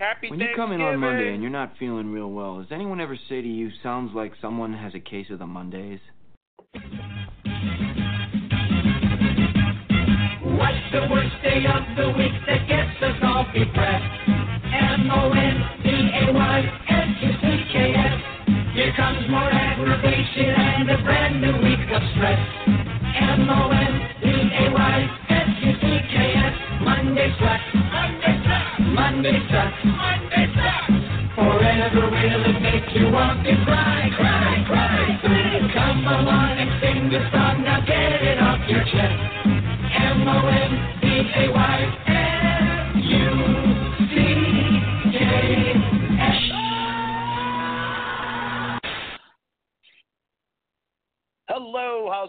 Happy When you come in on Monday and you're not feeling real well, does anyone ever say to you, sounds like someone has a case of the Mondays? What's the worst day of the week that gets us all depressed? M-O-N-D-A-Y-S-U-C-K-S. Here comes more aggravation and a brand new week of stress. M-O-N-D-A-Y-S-U-C-K-S. Monday sucks. Monday sucks. Forever will it make you want to cry, cry, cry. Please come along and sing the song. Now get it off your chest. M-O-N-D-A-Y-S.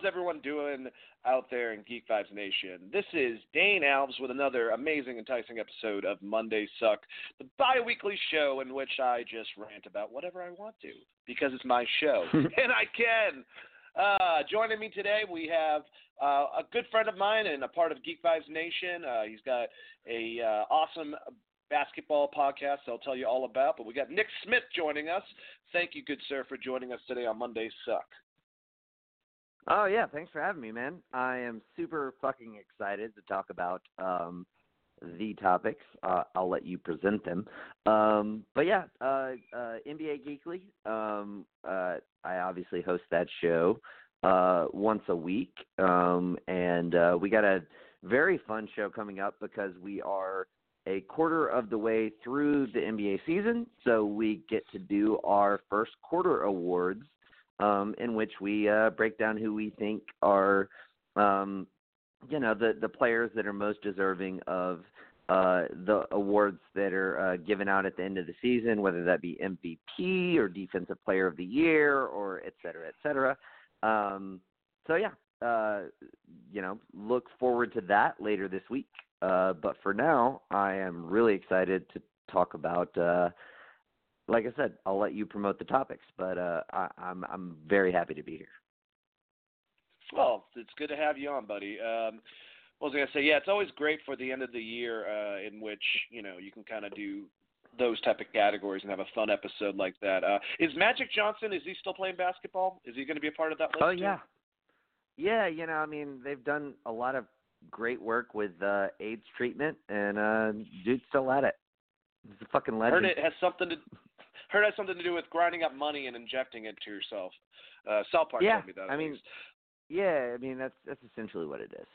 How's everyone doing out there in Geek Vibes Nation? This is Dane Alves with another amazing, enticing episode of Monday Suck, the bi-weekly show in which I just rant about whatever I want to because it's my show and I can. Uh, joining me today, we have uh, a good friend of mine and a part of Geek Vibes Nation. Uh, he's got a uh, awesome basketball podcast I'll tell you all about. But we got Nick Smith joining us. Thank you, good sir, for joining us today on Monday Suck. Oh yeah, thanks for having me, man. I am super fucking excited to talk about um, the topics. Uh, I'll let you present them. Um, but yeah, uh, uh, NBA Geekly. Um, uh, I obviously host that show uh, once a week, um, and uh, we got a very fun show coming up because we are a quarter of the way through the NBA season, so we get to do our first quarter awards um, in which we uh, break down who we think are, um, you know, the the players that are most deserving of uh, the awards that are uh, given out at the end of the season, whether that be MVP or Defensive Player of the Year or et cetera, et cetera. Um, so yeah, uh, you know, look forward to that later this week. Uh, but for now, I am really excited to talk about. Uh, like I said, I'll let you promote the topics, but uh, I, I'm I'm very happy to be here. Well, it's good to have you on, buddy. Um, what was I gonna say? Yeah, it's always great for the end of the year uh, in which you know you can kind of do those type of categories and have a fun episode like that. Uh, is Magic Johnson? Is he still playing basketball? Is he going to be a part of that list? Oh too? yeah, yeah. You know, I mean, they've done a lot of great work with uh, AIDS treatment, and uh, dude's still at it. He's a fucking legend. Heard it has something to heard it has something to do with grinding up money and injecting it to yourself. Uh, South Park Yeah, me that. at I mean, least. Yeah, I mean that's that's essentially what it is.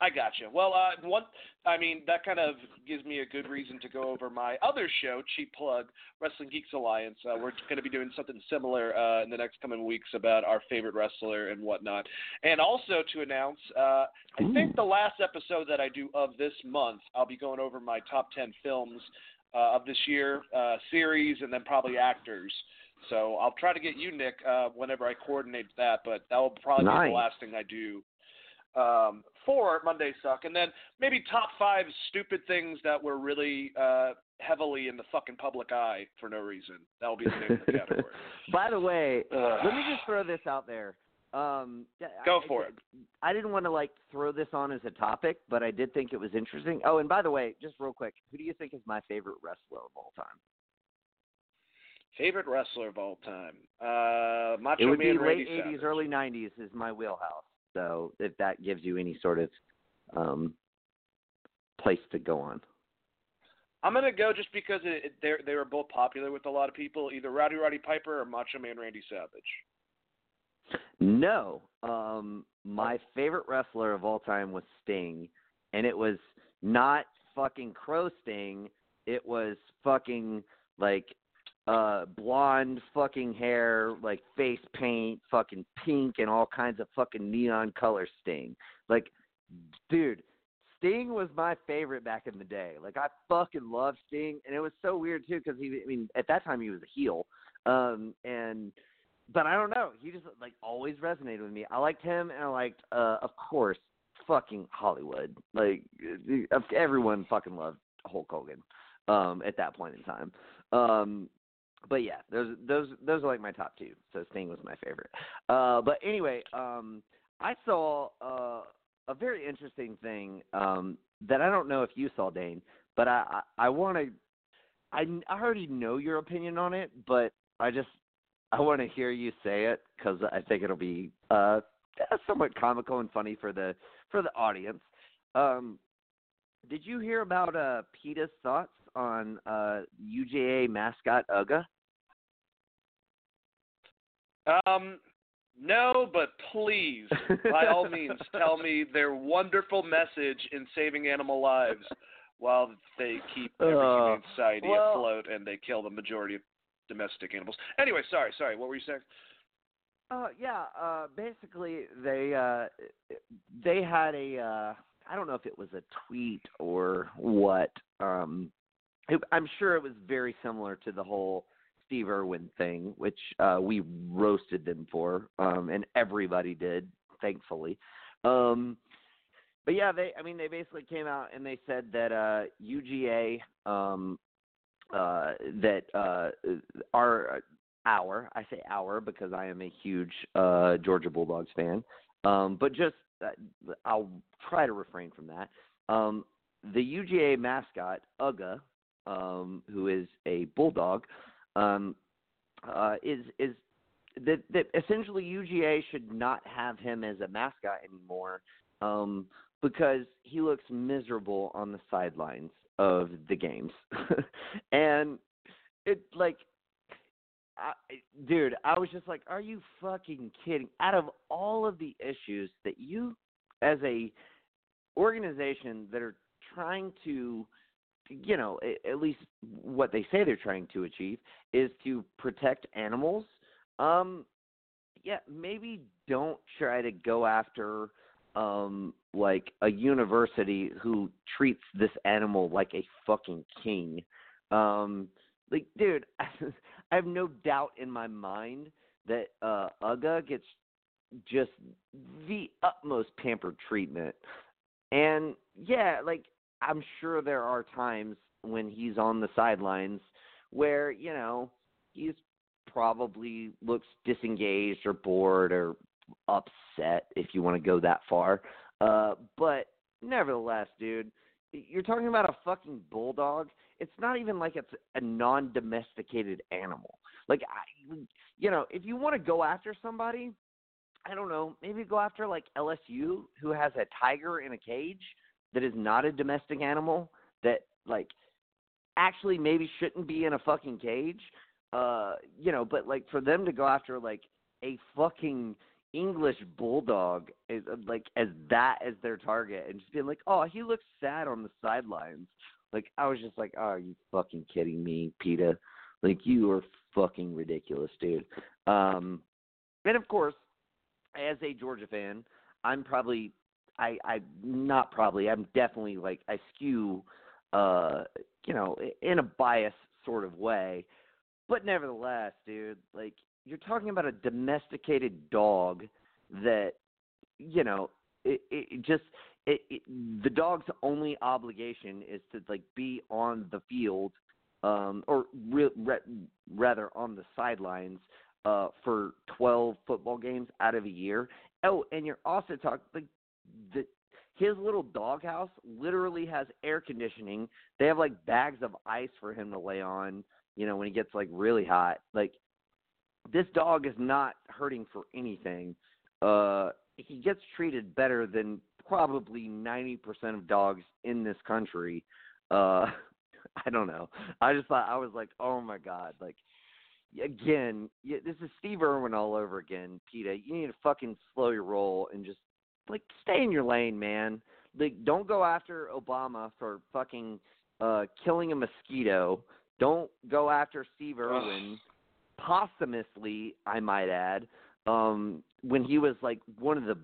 I got you. Well, uh, one, I mean, that kind of gives me a good reason to go over my other show, Cheap Plug, Wrestling Geeks Alliance. Uh, we're going to be doing something similar uh, in the next coming weeks about our favorite wrestler and whatnot. And also to announce, uh, I think the last episode that I do of this month, I'll be going over my top 10 films uh, of this year, uh, series, and then probably actors. So I'll try to get you, Nick, uh, whenever I coordinate that, but that will probably be the last thing I do um, for Monday Suck, and then maybe top five stupid things that were really uh, heavily in the fucking public eye for no reason. That will be the name of the category. By the way, let me just throw this out there. Um, Go for I- it. I didn't want to like throw this on as a topic, but I did think it was interesting. Oh, and by the way, just real quick, who do you think is my favorite wrestler of all time? Favorite wrestler of all time? Uh, Macho it would Man be Randy late '80s, Savage. early '90s is my wheelhouse. So if that gives you any sort of um, place to go on. I'm gonna go just because they they were both popular with a lot of people, either Rowdy Roddy Piper or Macho Man Randy Savage. No, um, my favorite wrestler of all time was Sting, and it was not fucking Crow Sting. It was fucking like uh blonde fucking hair, like face paint, fucking pink and all kinds of fucking neon color Sting. Like, dude, Sting was my favorite back in the day. Like, I fucking loved Sting, and it was so weird too because he, I mean, at that time he was a heel, um, and but I don't know. He just like always resonated with me. I liked him, and I liked, uh, of course, fucking Hollywood. Like everyone fucking loved Hulk Hogan um, at that point in time. Um, but yeah, those those those are like my top two. So Sting was my favorite. Uh, but anyway, um, I saw uh, a very interesting thing um, that I don't know if you saw, Dane. but I I, I want to. I I already know your opinion on it, but I just I want to hear you say it because I think it'll be uh somewhat comical and funny for the for the audience. Um, did you hear about uh PETA's thoughts on uh UGA mascot Uga? Um, no, but please, by all means, tell me their wonderful message in saving animal lives while they keep every Uh, humane society well- afloat and they kill the majority of domestic animals. Anyway, sorry, sorry. What were you saying? Uh, yeah. Uh, basically, they uh, they had a uh, I don't know if it was a tweet or what. Um, it, I'm sure it was very similar to the whole Steve Irwin thing, which uh, we roasted them for, um, and everybody did, thankfully. Um, but yeah, they I mean they basically came out and they said that uh, UGA um, uh, that uh, our our I say our because I am a huge uh, Georgia Bulldogs fan, um, but just uh, I'll try to refrain from that. Um, the UGA mascot Uga, um, who is a bulldog, um, uh, is is that that essentially UGA should not have him as a mascot anymore um, because he looks miserable on the sidelines of the games, and it like I, dude, I was just like, are you fucking kidding? Out of all of the issues that you, as a organization that are trying to, you know, at least what they say they're trying to achieve is to protect animals. Um, yeah, maybe don't try to go after um like a university who treats this animal like a fucking king. Um like dude, I have no doubt in my mind that uh Uga gets just the utmost pampered treatment. And yeah, like I'm sure there are times when he's on the sidelines where, you know, he's probably looks disengaged or bored or upset if you want to go that far. Uh but nevertheless, dude, you're talking about a fucking bulldog. It's not even like it's a non-domesticated animal. Like I you know, if you want to go after somebody, I don't know, maybe go after like LSU who has a tiger in a cage that is not a domestic animal that like actually maybe shouldn't be in a fucking cage. Uh, you know, but like for them to go after like a fucking English bulldog is like as that as their target and just being like, "Oh, he looks sad on the sidelines." Like I was just like, "Oh, are you fucking kidding me, PETA? Like you are fucking ridiculous, dude." Um and of course, as a Georgia fan, I'm probably I I not probably, I'm definitely like I skew uh you know, in a bias sort of way. But nevertheless, dude, like you're talking about a domesticated dog that you know it, it just it, it the dog's only obligation is to like be on the field um or re, re, rather on the sidelines uh for 12 football games out of a year. Oh and you're also talking like the his little doghouse literally has air conditioning. They have like bags of ice for him to lay on you know when he gets like really hot. Like this dog is not hurting for anything. Uh, he gets treated better than probably 90% of dogs in this country. Uh, I don't know. I just thought I was like, oh my god, like again, this is Steve Irwin all over again. Peta, you need to fucking slow your roll and just like stay in your lane, man. Like don't go after Obama for fucking uh killing a mosquito. Don't go after Steve Irwin posthumously, I might add, um, when he was like one of the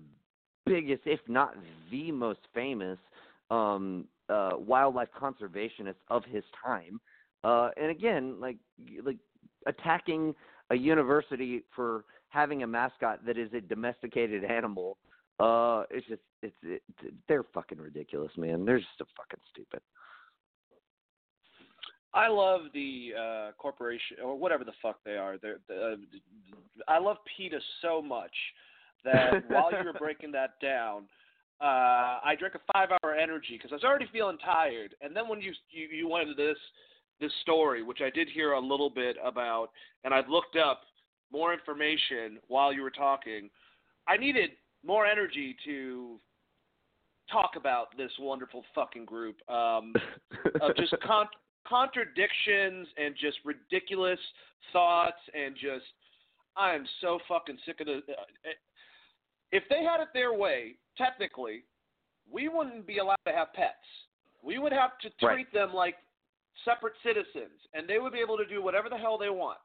biggest, if not the most famous, um, uh, wildlife conservationists of his time. Uh, and again, like like attacking a university for having a mascot that is a domesticated animal. Uh, it's just it's it, they're fucking ridiculous, man. They're just so fucking stupid. I love the uh, corporation or whatever the fuck they are. They're, uh, I love PETA so much that while you were breaking that down, uh, I drank a five-hour energy because I was already feeling tired. And then when you, you you went into this this story, which I did hear a little bit about, and I've looked up more information while you were talking. I needed more energy to talk about this wonderful fucking group um, of just con- contradictions and just ridiculous thoughts and just I am so fucking sick of the. Uh, if they had it their way, technically, we wouldn't be allowed to have pets. We would have to treat Right. them like separate citizens, and they would be able to do whatever the hell they want.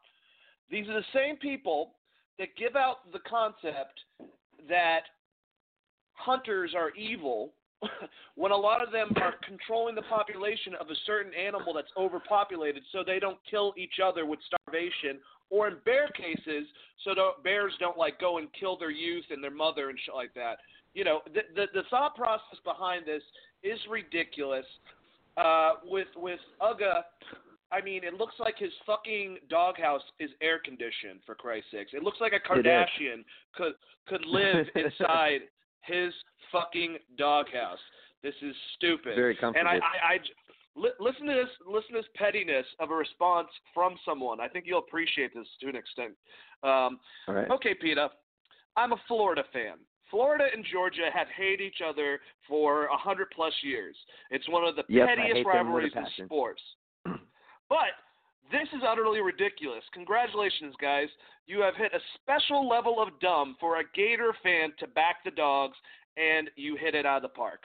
These are the same people that give out the concept that hunters are evil when a lot of them are controlling the population of a certain animal that's overpopulated so they don't kill each other with starvation or in bear cases so the bears don't like go and kill their youth and their mother and shit like that. You know the the, the thought process behind this is ridiculous. Uh with with Uga I mean, it looks like his fucking doghouse is air conditioned. For Christ's sakes, it looks like a Kardashian could could live inside his fucking doghouse. This is stupid. Very And comfortable. I, I, I j- li- listen to this, listen to this pettiness of a response from someone. I think you'll appreciate this to an extent. Um, All right. Okay, PETA. I'm a Florida fan. Florida and Georgia have hated each other for a hundred plus years. It's one of the Yes, pettiest hate them with a rivalries in sports. but this is utterly ridiculous. Congratulations, guys. You have hit a special level of dumb for a Gator fan to back the dogs, and you hit it out of the park.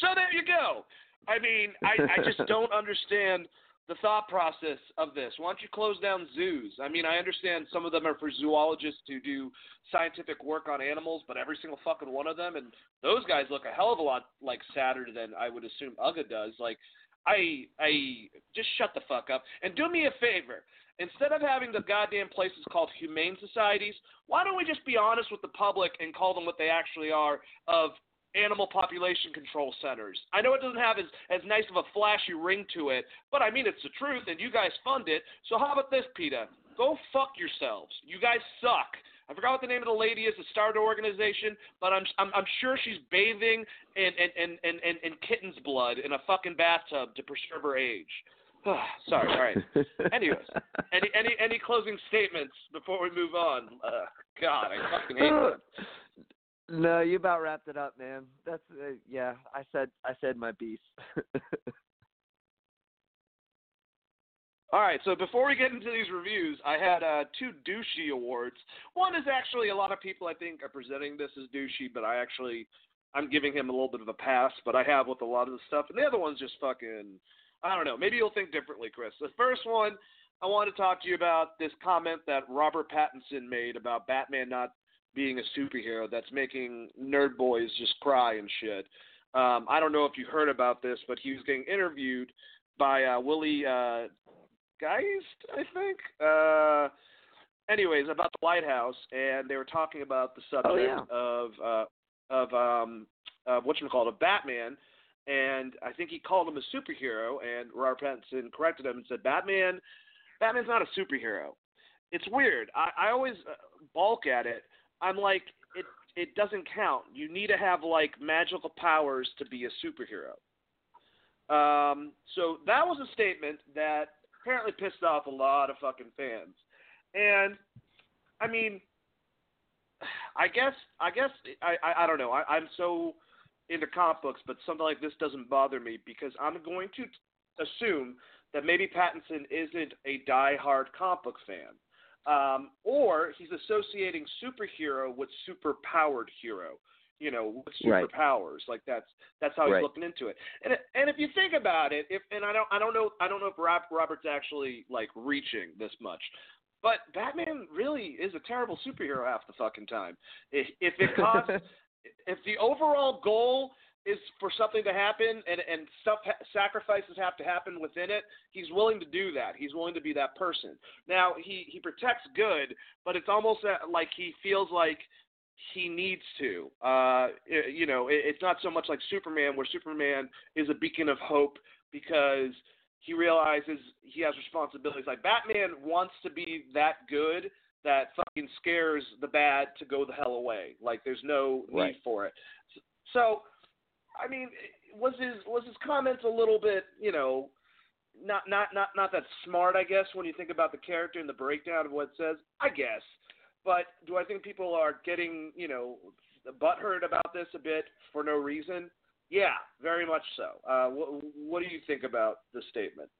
So there you go. I mean, I, I just don't understand the thought process of this. Why don't you close down zoos? I mean, I understand some of them are for zoologists to do scientific work on animals, but every single fucking one of them, and those guys look a hell of a lot like sadder than I would assume Uga does. Like, I, I just shut the fuck up and do me a favor. Instead of having the goddamn places called humane societies, why don't we just be honest with the public and call them what they actually are of animal population control centers. I know it doesn't have as, as nice of a flashy ring to it, but I mean it's the truth and you guys fund it. So how about this, PETA? Go fuck yourselves. You guys suck. I forgot what the name of the lady is that started the organization, but I'm I'm, I'm sure she's bathing in in, in, in, in in kitten's blood in a fucking bathtub to preserve her age. Sorry, all right. Anyways, any any any closing statements before we move on? Uh, God, I fucking hate that. No, you about wrapped it up, man. That's uh, yeah. I said I said my piece. All right, so before we get into these reviews, I had uh, two douchey awards. One is actually a lot of people I think are presenting this as douchey, but I actually I'm giving him a little bit of a pass. But I have with a lot of the stuff, and the other one's just fucking I don't know. Maybe you'll think differently, Chris. The first one I want to talk to you about this comment that Robert Pattinson made about Batman not being a superhero that's making nerd boys just cry and shit. Um, I don't know if you heard about this, but he was getting interviewed by uh, Willie uh, Geist, I think. Uh, anyways, about the White House, and they were talking about the subject Oh, yeah. of uh, of um, of what you call it, Batman. And I think he called him a superhero, and Robert Pattinson corrected him and said, "Batman, Batman's not a superhero. It's weird. I, I always uh, balk at it. I'm like, it it doesn't count. You need to have like magical powers to be a superhero. Um, so that was a statement that apparently pissed off a lot of fucking fans. And I mean, I guess I guess I I, I don't know. I, I'm so into comic books, but something like this doesn't bother me because I'm going to assume that maybe Pattinson isn't a die-hard comic book fan. Um, or he's associating superhero with super-powered hero, you know, with Right. superpowers. Like that's that's how he's Right. looking into it. And and if you think about it, if and I don't I don't know I don't know if Rob, Robert's actually like reaching this much, but Batman really is a terrible superhero half the fucking time. If, if it costs if the overall goal is for something to happen and and stuff ha- sacrifices have to happen within it, he's willing to do that. He's willing to be that person. Now he he protects good, but it's almost like he feels like he needs to. Uh, you know, it, it's not so much like Superman, where Superman is a beacon of hope because he realizes he has responsibilities. Like Batman wants to be that good that fucking scares the bad to go the hell away. Like there's no need Right. for it. So I mean, was his was his comments a little bit, you know, not not not not that smart, I guess, when you think about the character and the breakdown of what it says. I guess, but do I think people are getting, you know, butthurt about this a bit for no reason? Yeah, very much so. Uh, what, what do you think about the statement?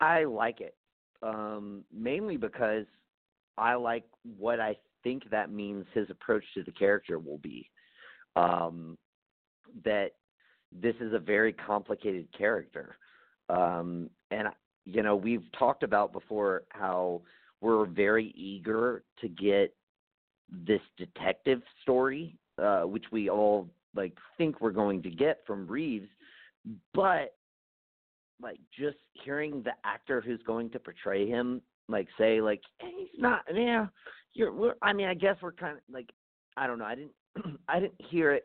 I like it, um, mainly because I like what I think that means his approach to the character will be. Um, that this is a very complicated character, um, and you know we've talked about before how we're very eager to get this detective story, uh, which we all like think we're going to get from Reeves, but like just hearing the actor who's going to portray him like say like hey, he's not yeah you're we're, I mean I guess we're kind of like I don't know I didn't I didn't hear it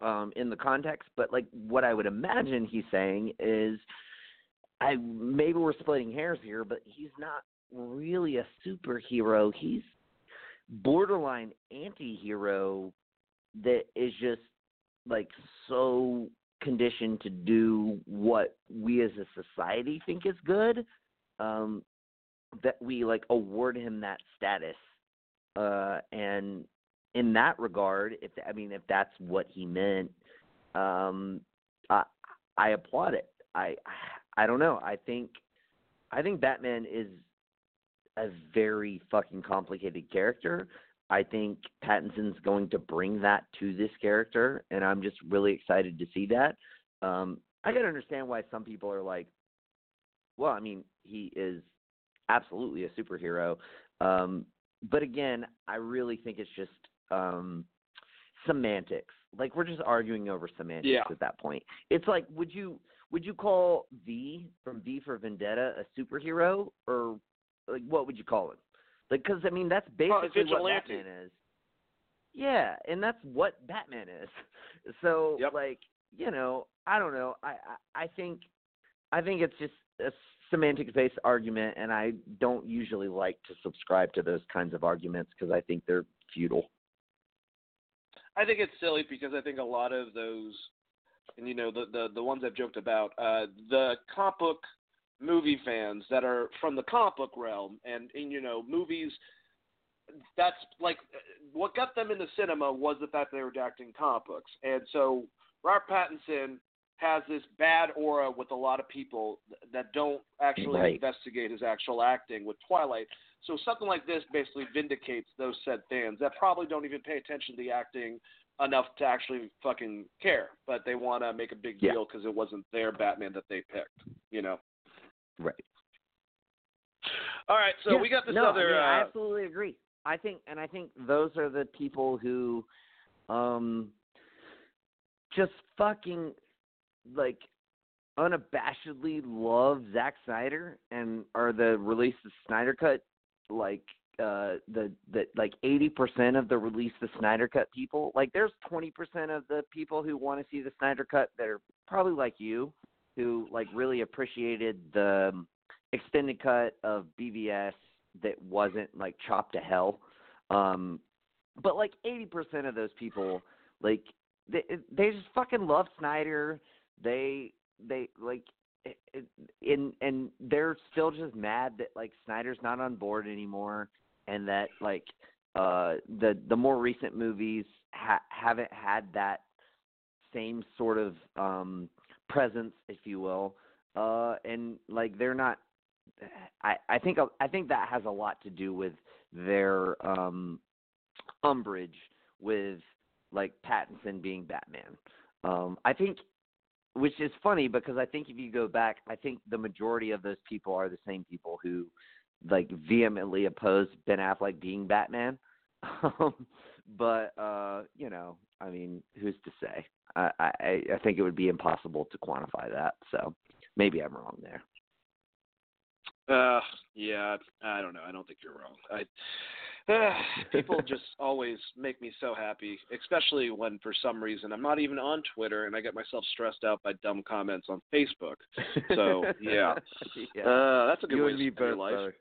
um in the context but like what I would imagine he's saying is I maybe we're splitting hairs here but he's not really a superhero. He's borderline anti-hero that is just like so conditioned to do what we as a society think is good um that we like award him that status. Uh and in that regard if i mean if that's what he meant um i i applaud it. I i don't know. I think i think batman is a very fucking complicated character I think Pattinson's going to bring that to this character, and I'm just really excited to see that. Um, I can understand why some people are like, well, I mean, he is absolutely a superhero. Um, but again, I really think it's just um, semantics. Like we're just arguing over semantics Yeah. at that point. It's like, would you would you call V from V for Vendetta a superhero, or like what would you call? Like, because I mean, that's Well, basically what vigilante. Batman is. Yeah, and that's what Batman is. So, Yep. like, you know, I don't know. I, I I think I think it's just a semantics based argument, and I don't usually like to subscribe to those kinds of arguments because I think they're futile. I think it's silly because I think a lot of those, and you know, the the the ones I've joked about, uh, the comic book movie fans that are from the comic book realm, and, and you know, movies. That's like what got them into cinema was the fact they were adapting comic books, and so Robert Pattinson has this bad aura with a lot of people that don't actually Right. investigate his actual acting with Twilight. So something like this basically vindicates those said fans that probably don't even pay attention to the acting enough to actually fucking care, but they want to make a big deal because it wasn't their Batman that they picked. You know. Right. All right, so Yeah, we got this no, other. I, mean, I uh, absolutely agree. I think, and I think those are the people who, um, just fucking like unabashedly love Zack Snyder and are the release the Snyder cut like uh the the like 80% of the release the Snyder cut people like there's 20% of the people who want to see the Snyder cut that are probably like you who like really appreciated the um, extended cut of BVS that wasn't like chopped to hell. Um but like 80% of those people like they they just fucking love Snyder. They they like it- it- and and they're still just mad that like Snyder's not on board anymore and that like uh the the more recent movies ha- haven't had that same sort of um presence if you will uh and like they're not I I think I think that has a lot to do with their um umbrage with like Pattinson being Batman. Um I think which is funny because I think if you go back, I think the majority of those people are the same people who like vehemently oppose Ben Affleck being Batman. Um, but uh, you know, I mean, who's to say? I, I I think it would be impossible to quantify that. So maybe I'm wrong there. Uh, yeah, I don't know. I don't think you're wrong. I, uh, people just always make me so happy, especially when for some reason I'm not even on Twitter and I get myself stressed out by dumb comments on Facebook. So, yeah. yeah. Uh, that's a good you way to spend your life.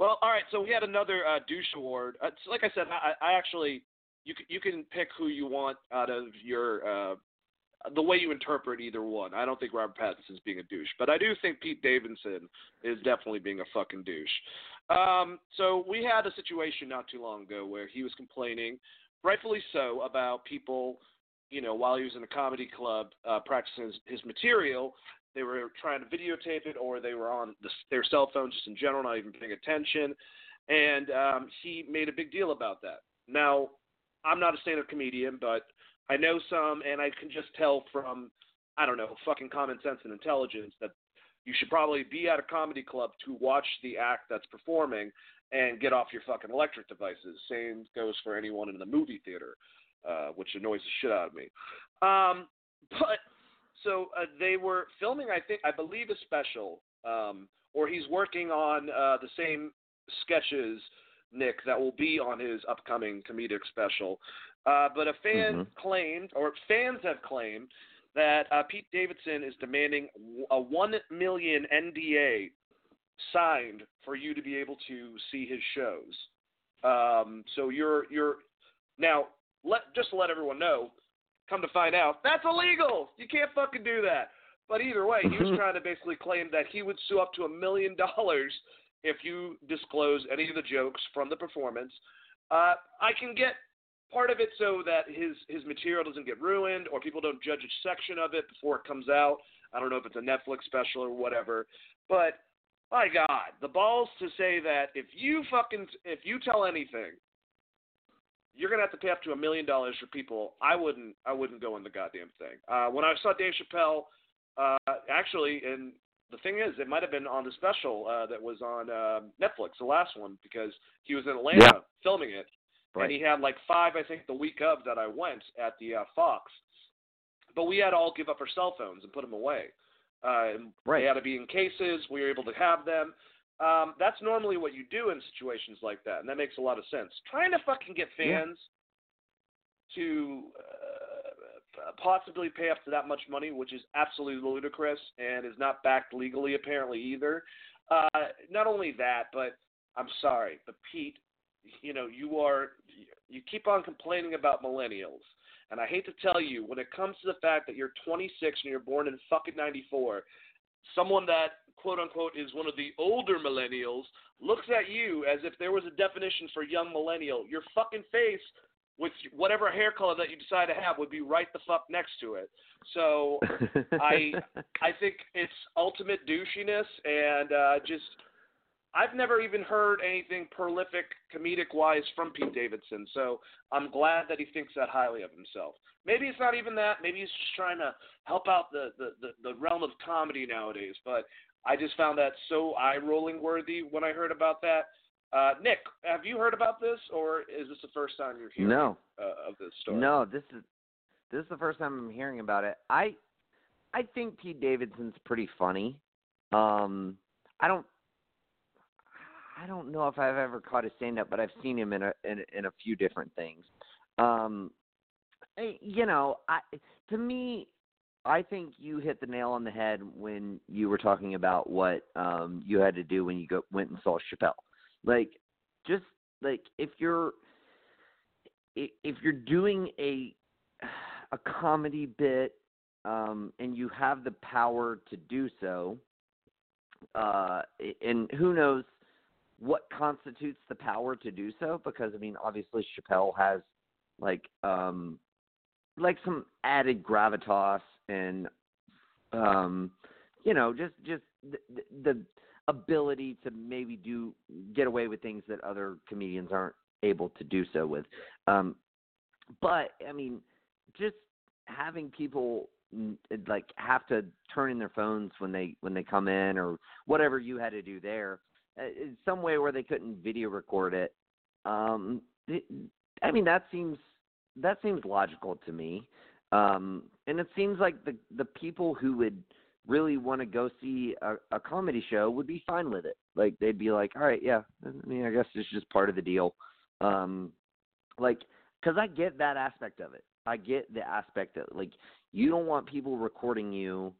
Well, all right. So we had another uh, douche award. Uh, like I said, I, I actually you can, you can pick who you want out of your uh, the way you interpret either one. I don't think Robert Pattinson is being a douche, but I do think Pete Davidson is definitely being a fucking douche. Um, so we had a situation not too long ago where he was complaining, rightfully so, about people, you know, while he was in a comedy club uh, practicing his, his material, they were trying to videotape it or they were on the, their cell phones just in general, not even paying attention. And um, he made a big deal about that. Now, I'm not a stand-up comedian, but I know some, and I can just tell from, I don't know, fucking common sense and intelligence that you should probably be at a comedy club to watch the act that's performing and get off your fucking electric devices. Same goes for anyone in the movie theater, uh, which annoys the shit out of me. Um, but so uh, they were filming, I think, I believe, a special, um, or he's working on uh, the same sketches, Nick, that will be on his upcoming comedic special. Uh, but a fan Mhm. claimed, or fans have claimed, that uh, Pete Davidson is demanding a one million NDA signed for you to be able to see his shows. Um, so you're you're now let just to let everyone know. Come to find out, that's illegal. You can't fucking do that. But either way, he was trying to basically claim that he would sue up to a million dollars if you disclose any of the jokes from the performance. Uh, I can get part of it so that his his material doesn't get ruined or people don't judge a section of it before it comes out. I don't know if it's a Netflix special or whatever, but my God, the balls to say that if you fucking if you tell anything, you're gonna have to pay up to a million dollars for people. I wouldn't I wouldn't go in the goddamn thing. Uh, when I saw Dave Chappelle, uh, actually, and the thing is, it might have been on the special uh, that was on uh, Netflix, the last one, because he was in Atlanta Yeah. filming it Right. and he had like five, I think, the week of that I went at the uh, Fox. But we had to all give up our cell phones and put them away. Uh, and Right. They had to be in cases. We were able to have them. Um, that's normally what you do in situations like that, and that makes a lot of sense. Trying to fucking get Yeah. fans to uh, possibly pay up to that much money, which is absolutely ludicrous and is not backed legally apparently either. Uh, not only that, but I'm sorry, but Pete, you know, you are you keep on complaining about millennials. And I hate to tell you, when it comes to the fact that you're 26 and you're born in fucking 94, someone that quote unquote is one of the older millennials looks at you as if there was a definition for young millennial. Your fucking face with whatever hair color that you decide to have would be right the fuck next to it. So I I think it's ultimate douchiness and uh, just I've never even heard anything prolific comedic wise from Pete Davidson. So I'm glad that he thinks that highly of himself. Maybe it's not even that. Maybe he's just trying to help out the the, the, the realm of comedy nowadays. But I just found that so eye rolling worthy when I heard about that. Uh, Nick, have you heard about this, or is this the first time you're hearing no. uh, of this story? No, this is this is the first time I'm hearing about it. I I think Pete Davidson's pretty funny. Um I don't I don't know if I've ever caught a stand up, but I've seen him in a in, in a few different things. Um you know, I to me I think you hit the nail on the head when you were talking about what um you had to do when you go went and saw Chappelle. Like just like if you're if you're doing a a comedy bit um and you have the power to do so uh and who knows what constitutes the power to do so because i mean obviously Chappelle has like um like some added gravitas and um you know just just the, the ability to maybe do get away with things that other comedians aren't able to do so with. Um but i mean just having people like have to turn in their phones when they when they come in or whatever you had to do there uh, in some way where they couldn't video record it um it, i mean that seems that seems logical to me. Um and it seems like the the people who would really want to go see a, a comedy show would be fine with it. Like they'd be like all right yeah i mean i guess it's just part of the deal. Um like because i get that aspect of it. I get the aspect that like you don't want people recording you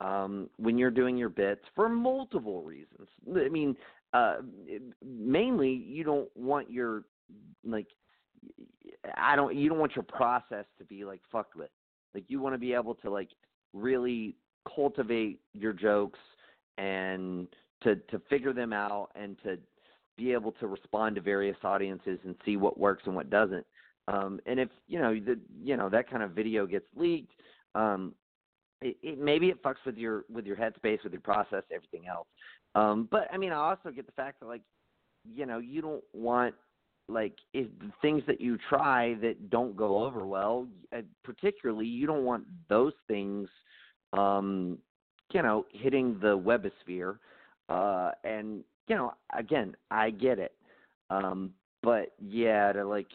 um when you're doing your bits for multiple reasons. I mean uh mainly you don't want your like I don't you don't want your process to be like fucked with. Like you want to be able to like really cultivate your jokes and to to figure them out and to be able to respond to various audiences and see what works and what doesn't. Um, and if you know the you know that kind of video gets leaked, um, it, it, maybe it fucks with your with your headspace, with your process, everything else. Um, but I mean, I also get the fact that like, you know, you don't want like if things that you try that don't go over well, uh, particularly you don't want those things, um, you know, hitting the webosphere. Uh, and you know, again, I get it. Um, but yeah, to like,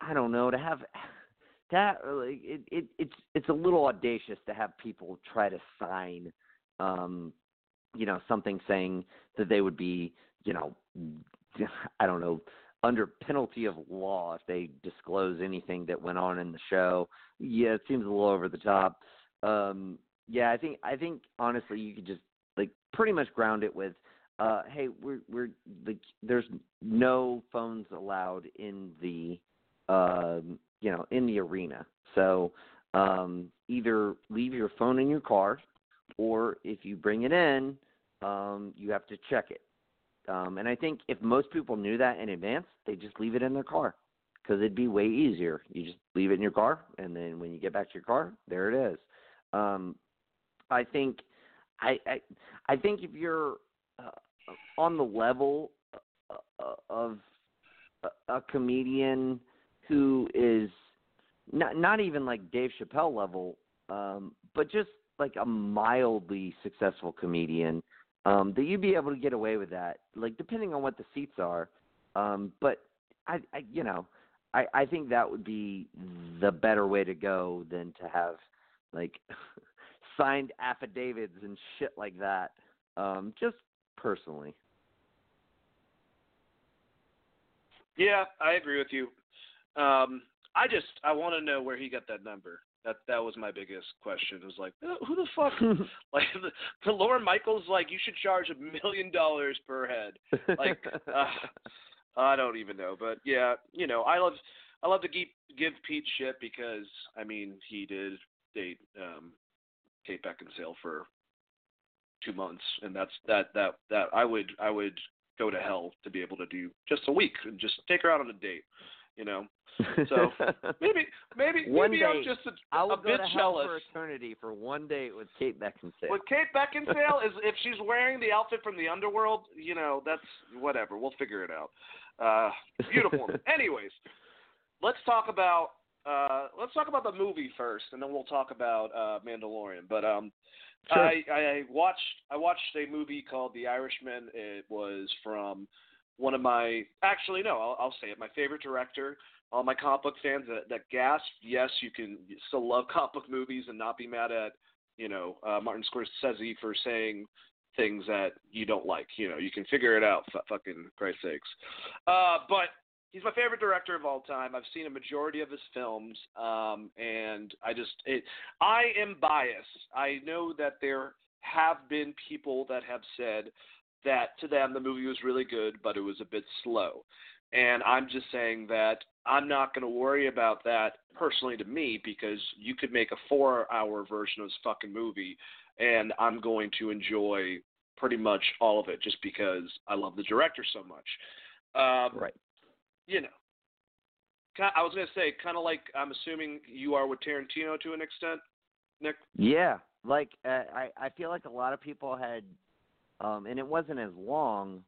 I don't know, to have that like it, it it's it's a little audacious to have people try to sign um you know something saying that they would be you know i don't know under penalty of law if they disclose anything that went on in the show yeah it seems a little over the top um yeah i think i think honestly you could just like pretty much ground it with uh hey we're we're like there's no phones allowed in the um you know, in the arena. So um, either leave your phone in your car, or if you bring it in, um, you have to check it. Um, and I think if most people knew that in advance, they just leave it in their car because it'd be way easier. You just leave it in your car, and then when you get back to your car, there it is. Um, I think, I, I, I think if you're uh, on the level uh, of a, a comedian who is not not even like Dave Chappelle level, um, but just like a mildly successful comedian, um, that you'd be able to get away with that, like depending on what the seats are. Um, but I, I, you know, I, I think that would be the better way to go than to have like signed affidavits and shit like that. Um, just personally. Yeah, I agree with you. Um, I just I want to know where he got that number. That that was my biggest question. It was like, who the fuck? like the, the Lorne Michaels, like you should charge a million dollars per head. Like uh, I don't even know, but yeah, you know, I love I love to keep, give Pete shit because I mean he did date um, Kate Beckinsale for two months, and that's that that that I would I would go to hell to be able to do just a week and just take her out on a date, you know. So maybe maybe one maybe date, I'm just a, I will a go bit to hell jealous. for eternity for one date with Kate Beckinsale. With Kate Beckinsale is if she's wearing the outfit from the underworld, you know, that's whatever. We'll figure it out. Uh beautiful. Anyways, let's talk about uh let's talk about the movie first and then we'll talk about uh Mandalorian. But um Sure. I, I watched I watched a movie called The Irishman. It was from one of my actually no, I'll, I'll say it. My favorite director, all my comic book fans that, that gasp, yes, you can still love comic book movies and not be mad at, you know, uh, Martin Scorsese for saying things that you don't like. You know, you can figure it out, f- fucking Christ sakes. Uh, but he's my favorite director of all time. I've seen a majority of his films, um, and I just, it, I am biased. I know that there have been people that have said that to them the movie was really good, but it was a bit slow. And I'm just saying that I'm not going to worry about that personally to me because you could make a four hour version of this fucking movie and I'm going to enjoy pretty much all of it just because I love the director so much. Um, right. You know, I was to say, kind of like I'm assuming you are with Tarantino to an extent, Nick. Yeah, like uh, I I feel like a lot of people had, um, and it wasn't as long,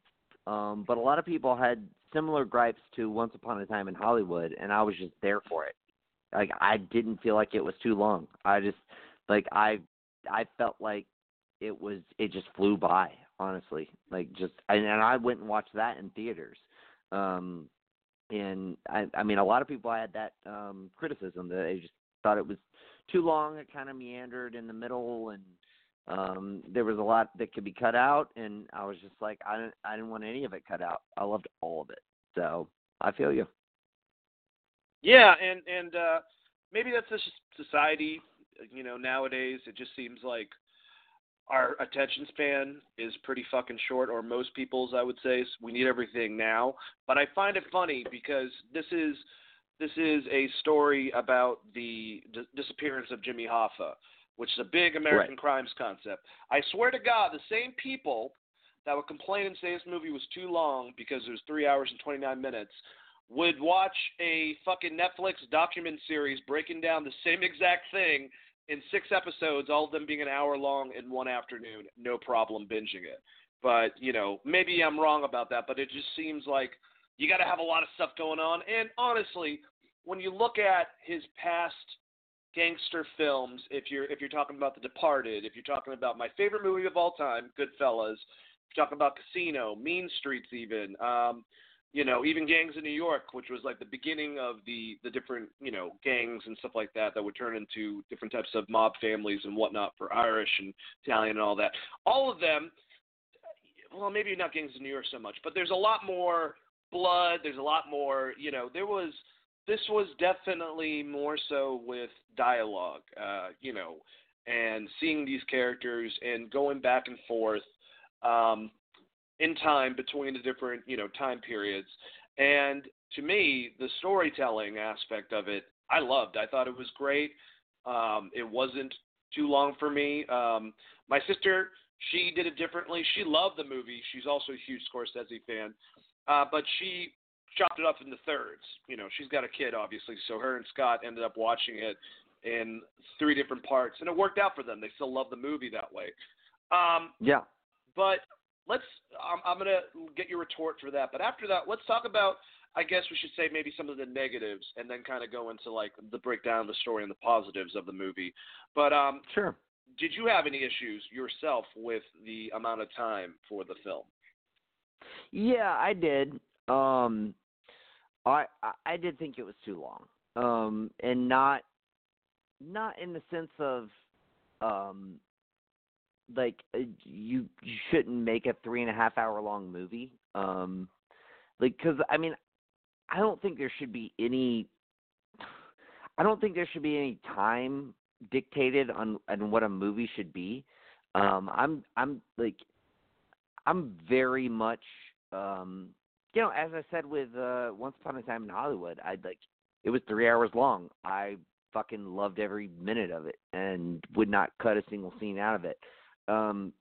um, but a lot of people had similar gripes to Once Upon a Time in Hollywood, and I was just there for it. Like I didn't feel like it was too long. I just like I I felt like it was it just flew by honestly like just and, and I went and watched that in theaters um and I I mean a lot of people had that um criticism that they just thought it was too long. It kind of meandered in the middle and um there was a lot that could be cut out. And I was just like I didn't I didn't want any of it cut out. I loved all of it. So I feel you. Yeah, and and uh, maybe that's just society. You know, nowadays it just seems like our attention span is pretty fucking short, or most people's, I would say. We need everything now. But I find it funny because this is This is a story about the d- disappearance of Jimmy Hoffa, which is a big American Right. crimes concept. I swear to God, the same people that would complain and say this movie was too long because it was three hours and 29 minutes would watch a fucking Netflix document series breaking down the same exact thing in six episodes, all of them being an hour long in one afternoon, no problem binging it. But, you know, maybe I'm wrong about that, but it just seems like you got to have a lot of stuff going on. And honestly, when you look at his past gangster films, if you're if you're talking about The Departed, if you're talking about my favorite movie of all time, Goodfellas, if you're talking about Casino, Mean Streets, even, um, you know, even Gangs in New York, which was like the beginning of the the different you know gangs and stuff like that that would turn into different types of mob families and whatnot for Irish and Italian and all that. All of them, well, maybe not Gangs in New York so much, but there's a lot more blood. There's a lot more, you know. There was this was definitely more so with dialogue, uh, you know, and seeing these characters and going back and forth. Um, in time between the different you know time periods. And to me the storytelling aspect of it i loved. I thought it was great. Um it wasn't too long for me. Um my sister she did it differently. She loved the movie. She's also a huge scorsese fan. Uh but she chopped it up into thirds. You know she's got a kid obviously. So her and scott ended up watching it in three different parts and it worked out for them. They still love the movie that way. Um Yeah. but let's. I'm, I'm gonna get your retort for that. But after that, let's talk about. I guess we should say maybe some of the negatives, and then kind of go into like the breakdown of the story and the positives of the movie. But um, Sure. did you have any issues yourself with the amount of time for the film? Yeah, I did. Um, I I- I did think it was too long. Um, and not not in the sense of um like uh, you you shouldn't make a three and a half hour long movie. Um, like because I mean I don't think there should be any. I don't think there should be any time dictated on on what a movie should be. Um, I'm I'm like I'm very much um you know, as I said with uh Once Upon a Time in Hollywood, I like it was three hours long. I fucking loved every minute of it and would not cut a single scene out of it. Um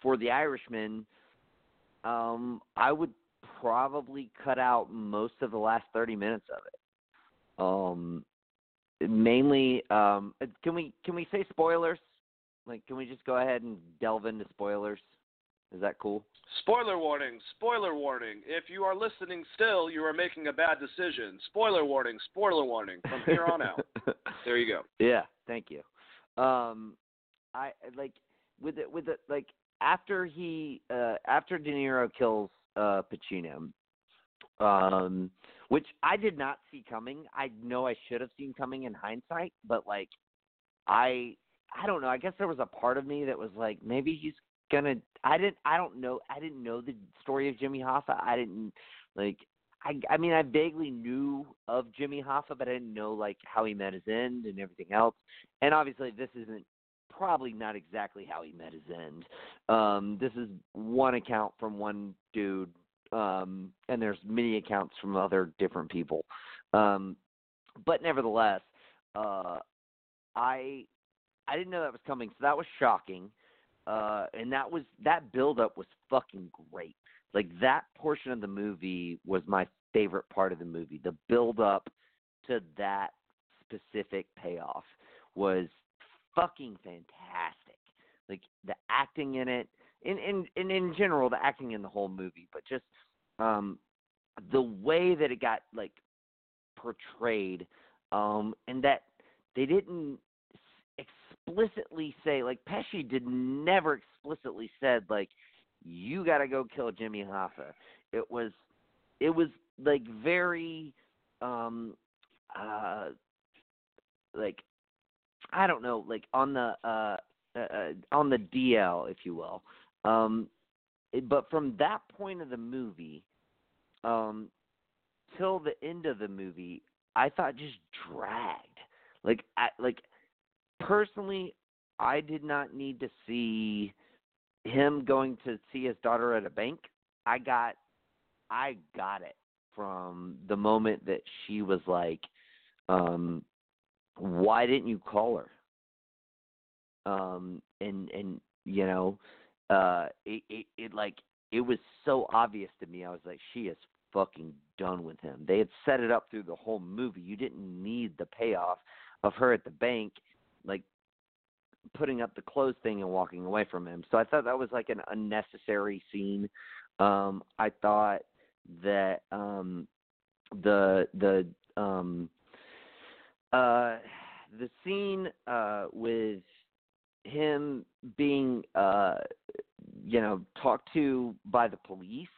for the Irishman, um, I would probably cut out most of the last thirty minutes of it. Um mainly um can we can we say spoilers? Like can we just go ahead and delve into spoilers? Is that cool? Spoiler warning! Spoiler warning! If you are listening still, you are making a bad decision. Spoiler warning! Spoiler warning! From here on out. There you go. Yeah, thank you. Um, I like with it with it like after he uh after De Niro kills uh Pacino, um, which I did not see coming. I know I should have seen coming in hindsight, but like I I don't know. I guess there was a part of me that was like maybe he's gonna. I didn't. I don't know. I didn't know the story of Jimmy Hoffa. I didn't like. I I mean I vaguely knew of Jimmy Hoffa, but I didn't know like how he met his end and everything else. And obviously this isn't probably not exactly how he met his end. Um, this is one account from one dude, um, and there's many accounts from other different people. Um, but nevertheless, uh, I I didn't know that was coming, so that was shocking. Uh, and that was that build up was fucking great. Like that portion of the movie was my favorite part of the movie. The build up to that specific payoff was fucking fantastic. Like the acting in it, in in in in general, the acting in the whole movie, but just um the way that it got like portrayed, um, and that they didn't explicitly say like Pesci did never explicitly said like you got to go kill Jimmy Hoffa. It was it was like very um uh like I don't know like on the uh, uh uh, on the DL if you will. Um it, but from that point of the movie um till the end of the movie I thought just dragged. Like I like personally I did not need to see him going to see his daughter at a bank. I got I got it from the moment that she was like um, why didn't you call her? Um, and and you know, uh, it, it it like it was so obvious to me. I was like, she is fucking done with him. They had set it up through the whole movie. You didn't need the payoff of her at the bank, like putting up the clothes thing and walking away from him. So I thought that was like an unnecessary scene. Um, I thought that um, the the um, uh, the scene uh, with him being uh, you know talked to by the police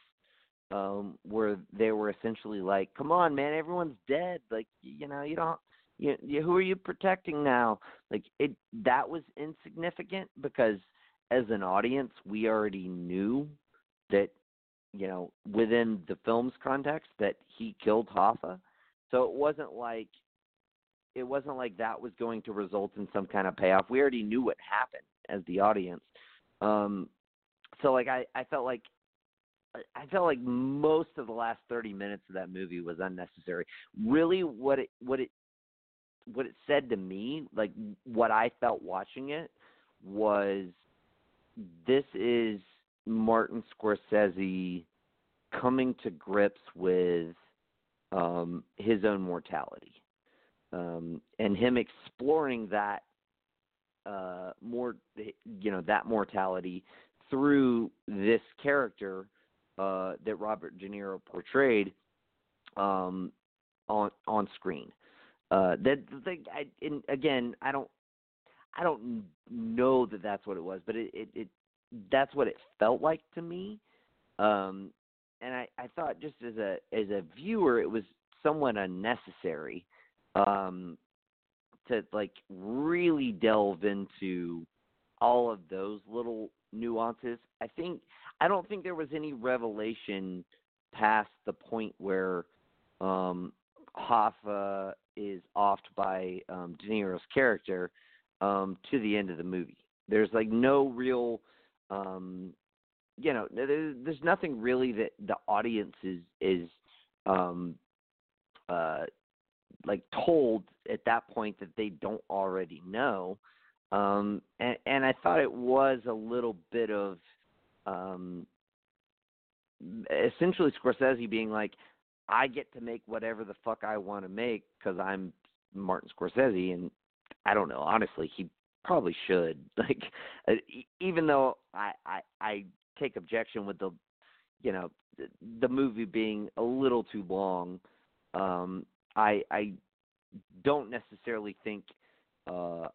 um where they were essentially like come on man everyone's dead. Like you know you don't you, you who are you protecting now? Like it that was insignificant because as an audience we already knew that you know within the film's context that he killed Hoffa. So it wasn't like it wasn't like that was going to result in some kind of payoff we already knew what happened as the audience um so like I I felt like I felt like most of the last 30 minutes of that movie was unnecessary. Really what it what it what it said to me, like what I felt watching it was this is Martin Scorsese coming to grips with um his own mortality. Um and him exploring that uh more you know that mortality through this character uh, that Robert De Niro portrayed um, on on screen. Uh, that the, I, again, I don't I don't know that that's what it was, but it, it, it that's what it felt like to me. Um, and I, I thought just as a as a viewer, it was somewhat unnecessary um, to like really delve into all of those little nuances. I think I don't think there was any revelation past the point where um Hoffa is offed by um De Niro's character um to the end of the movie. There's like no real um you know there's, there's nothing really that the audience is is um uh like told at that point that they don't already know um and and I thought it was a little bit of um, essentially Scorsese being like, I get to make whatever the fuck I want to make because I'm Martin Scorsese, and I don't know. Honestly, he probably should. Like, uh, even though I I, I take objection with the, you know, the, the movie being a little too long. Um, I I don't necessarily think uh,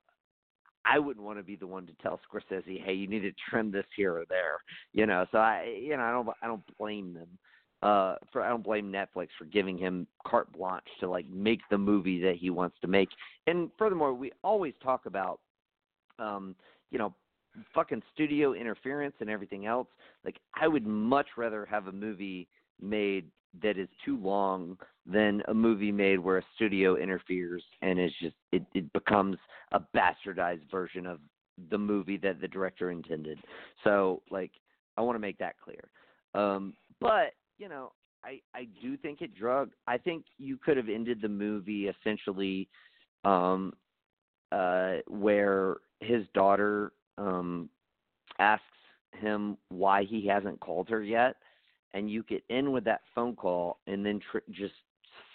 I wouldn't want to be the one to tell Scorsese, "Hey, you need to trim this here or there." You know, so I, you know, I don't, I don't blame them. Uh, for I don't blame Netflix for giving him carte blanche to like make the movie that he wants to make. And furthermore, we always talk about, um, you know, fucking studio interference and everything else. Like, I would much rather have a movie made that is too long than a movie made where a studio interferes and it's just it, it becomes a bastardized version of the movie that the director intended. So like I want to make that clear. Um but, you know, I I do think it drug. I think you could have ended the movie essentially um uh where his daughter um asks him why he hasn't called her yet and you get in with that phone call and then tr- just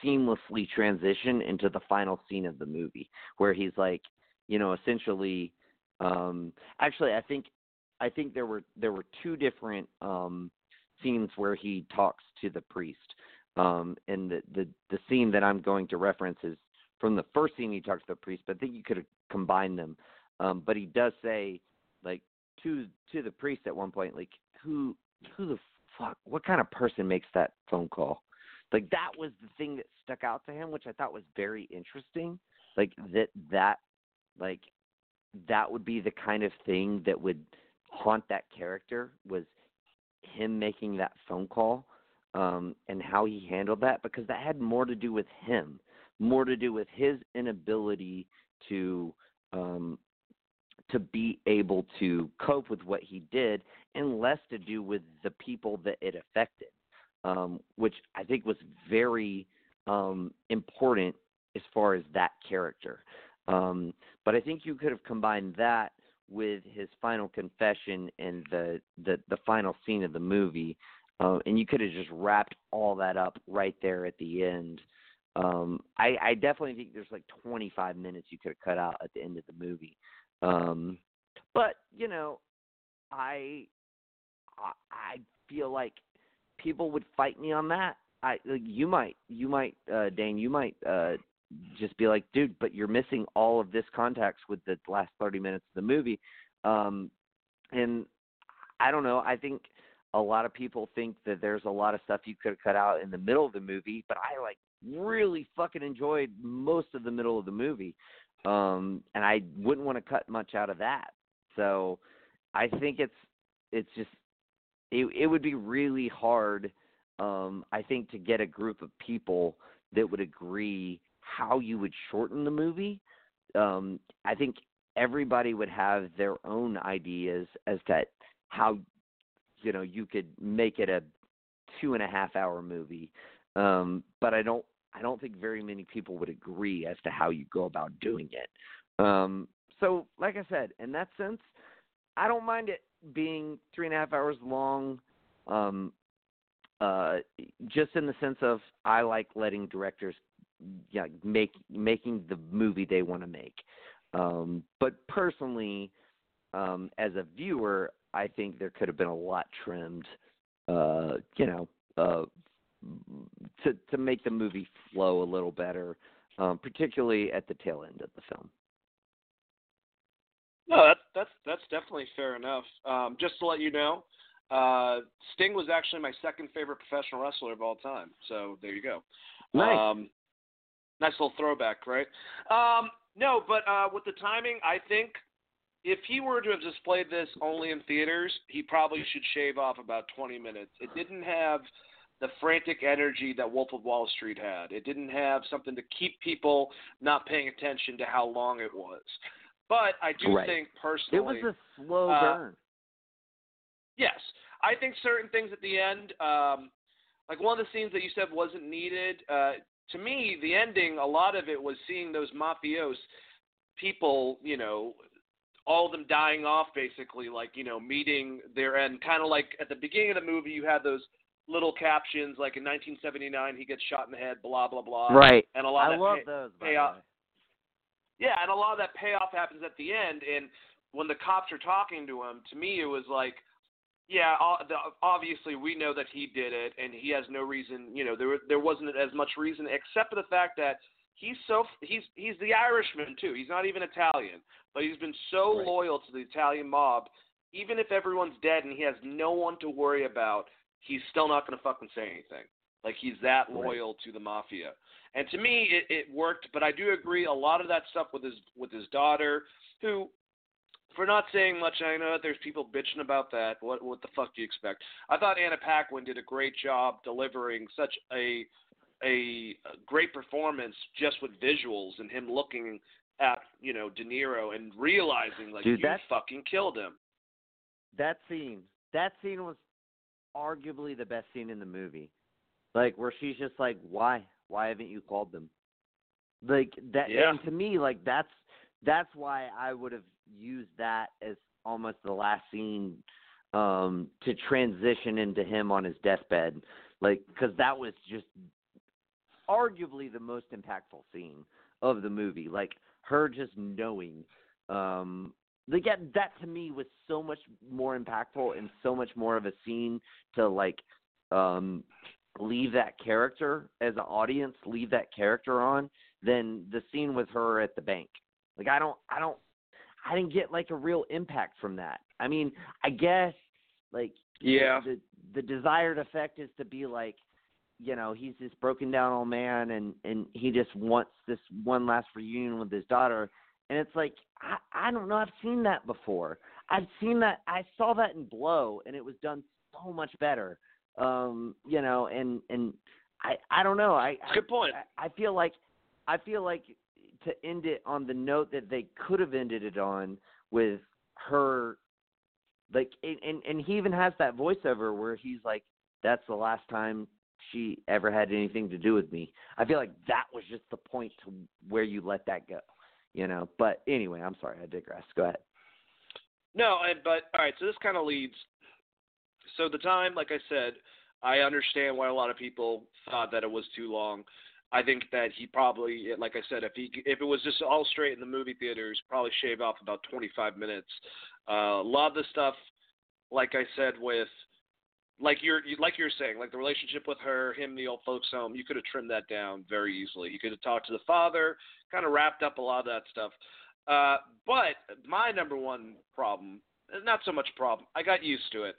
seamlessly transition into the final scene of the movie where he's like you know essentially um actually i think i think there were there were two different um scenes where he talks to the priest um and the the the scene that i'm going to reference is from the first scene he talks to the priest but i think you could have combined them. Um but he does say like to to the priest at one point like who who the fuck, what kind of person makes that phone call? Like that was the thing that stuck out to him, which I thought was very interesting. Like that that like that would be the kind of thing that would haunt that character was him making that phone call um and how he handled that because that had more to do with him, more to do with his inability to um to be able to cope with what he did and less to do with the people that it affected, um, which I think was very um, important as far as that character. Um, but I think you could have combined that with his final confession and the the, the final scene of the movie, uh, and you could have just wrapped all that up right there at the end. Um, I, I definitely think there's like 25 minutes you could have cut out at the end of the movie. Um, but you know, I I, I feel like people would fight me on that. I like, you might you might uh Dane you might uh just be like, dude, but you're missing all of this context with the last 30 minutes of the movie. Um, and I don't know. I think a lot of people think that there's a lot of stuff you could have cut out in the middle of the movie, but I like really fucking enjoyed most of the middle of the movie. Um, and I wouldn't want to cut much out of that. So I think it's it's just it it would be really hard um I think to get a group of people that would agree how you would shorten the movie. Um, I think everybody would have their own ideas as to how you know you could make it a two and a half hour movie. Um, but I don't I don't think very many people would agree as to how you go about doing it. Um, so, like I said, in that sense, I don't mind it being three and a half hours long. Um, uh, just in the sense of I like letting directors make making the movie they want to make. Um, but personally, um, as a viewer, I think there could have been a lot trimmed. Uh, you know, uh, to to make the movie flow a little better, um, particularly at the tail end of the film. No, that's that's that's definitely fair enough. Um, just to let you know, uh, Sting was actually my second favorite professional wrestler of all time. So there you go. Nice. Um, nice little throwback, right? Um, no, but uh, with the timing, I think if he were to have displayed this only in theaters, he probably should shave off about 20 minutes. It didn't have the frantic energy that Wolf of Wall Street had. It didn't have something to keep people not paying attention to how long it was. But I do Right. think personally, It was a slow uh, burn. Yes, I think certain things at the end, um, like one of the scenes that you said wasn't needed. Uh, to me, the ending, a lot of it was seeing those mafios people, you know, all of them dying off, basically, like you know, meeting their end. Kind of like at the beginning of the movie, you had those little captions, like in 1979, he gets shot in the head, blah blah blah. right. And a lot I of that love pay- those. Payoff- yeah, and a lot of that payoff happens at the end. And when the cops are talking to him, to me it was like, yeah, o- the- obviously we know that he did it, and he has no reason. You know, there there wasn't as much reason except for the fact that he's so he's he's the Irishman too. He's not even Italian, but he's been so Right. loyal to the Italian mob. Even if everyone's dead and he has no one to worry about, he's still not going to fucking say anything. Like he's that Right. loyal to the mafia. And to me, it, it worked. But I do agree a lot of that stuff with his with his daughter, who, for not saying much, I know that there's people bitching about that. What what the fuck do you expect? I thought Anna Paquin did a great job delivering such a a, great performance just with visuals and him looking at you know De Niro and realizing like Dude, you fucking killed him. that scene that scene was arguably the best scene in the movie. Like where she's just like why? Why haven't you called them? Like that Yeah. and to me like that's that's why i would have used that as almost the last scene um to transition into him on his deathbed. Like because that was just arguably the most impactful scene of the movie. Like her just knowing um like that, that to me was so much more impactful and so much more of a scene to like um leave that character as an audience leave that character on than the scene with her at the bank. Like i don't i don't i didn't get like a real impact from that. I mean i guess like Yeah. the the desired effect is to be like you know he's this broken down old man and and he just wants this one last reunion with his daughter and it's like i i don't know i've seen that before i've seen that i saw that in blow and it was done so much better um you know and and i i don't know i I- Good point. I, I feel like I feel like to end it on the note that they could have ended it on with her like and and, and he even has that voiceover where he's like that's the last time she ever had anything to do with me. I feel like that was just the point to where you let that go, you know. But anyway, I'm sorry, I digress. Go ahead. No, and, but all right. So this kind of leads. So the time, like I said, I understand why a lot of people thought that it was too long. I think that he probably, like I said, if he if it was just all straight in the movie theaters, probably shave off about 25 minutes. Uh, a lot of the stuff, like I said, with like you're like you're saying, like the relationship with her, him, the old folks home, you could have trimmed that down very easily. You could have talked to the father, kind of wrapped up a lot of that stuff. Uh, but my number one problem, not so much problem, I got used to it.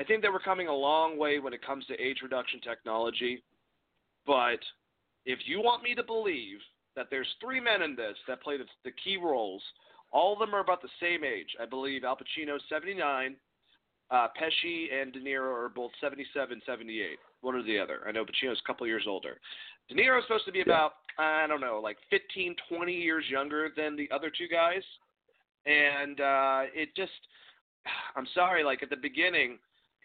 I think that we're coming a long way when it comes to age reduction technology. But if you want me to believe that there's three men in this that play the, the key roles, all of them are about the same age. I believe Al Pacino's 79, uh, Pesci and De Niro are both 77, 78. One or the other. I know Pacino's a couple years older. De Niro's supposed to be about, I don't know, like 15, 20 years younger than the other two guys. And uh, it just, I'm sorry, like at the beginning,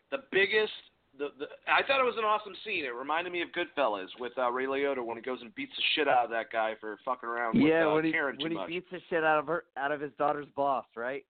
the biggest the, the I thought it was an awesome scene. It reminded me of Goodfellas with uh, Ray Liotta when he goes and beats the shit out of that guy for fucking around with yeah, uh, when he Karen when he much. beats the shit out of her out of his daughter's boss, right?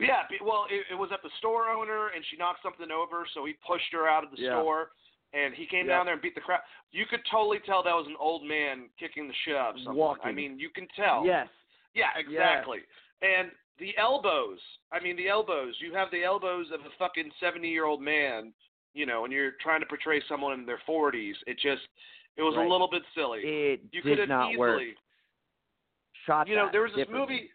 Yeah, well, it, it was at the store owner, and she knocked something over, so he pushed her out of the Yeah. store, and he came Yep. down there and beat the crap. You could totally tell that was an old man kicking the shit out of someone. I mean, you can tell. Yes. Yeah, exactly. And the elbows. I mean, the elbows. You have the elbows of a fucking seventy-year-old man, you know, and you're trying to portray someone in their forties. It just, it was Right. a little bit silly. It you did not easily. work. Shot You know, there was this movie.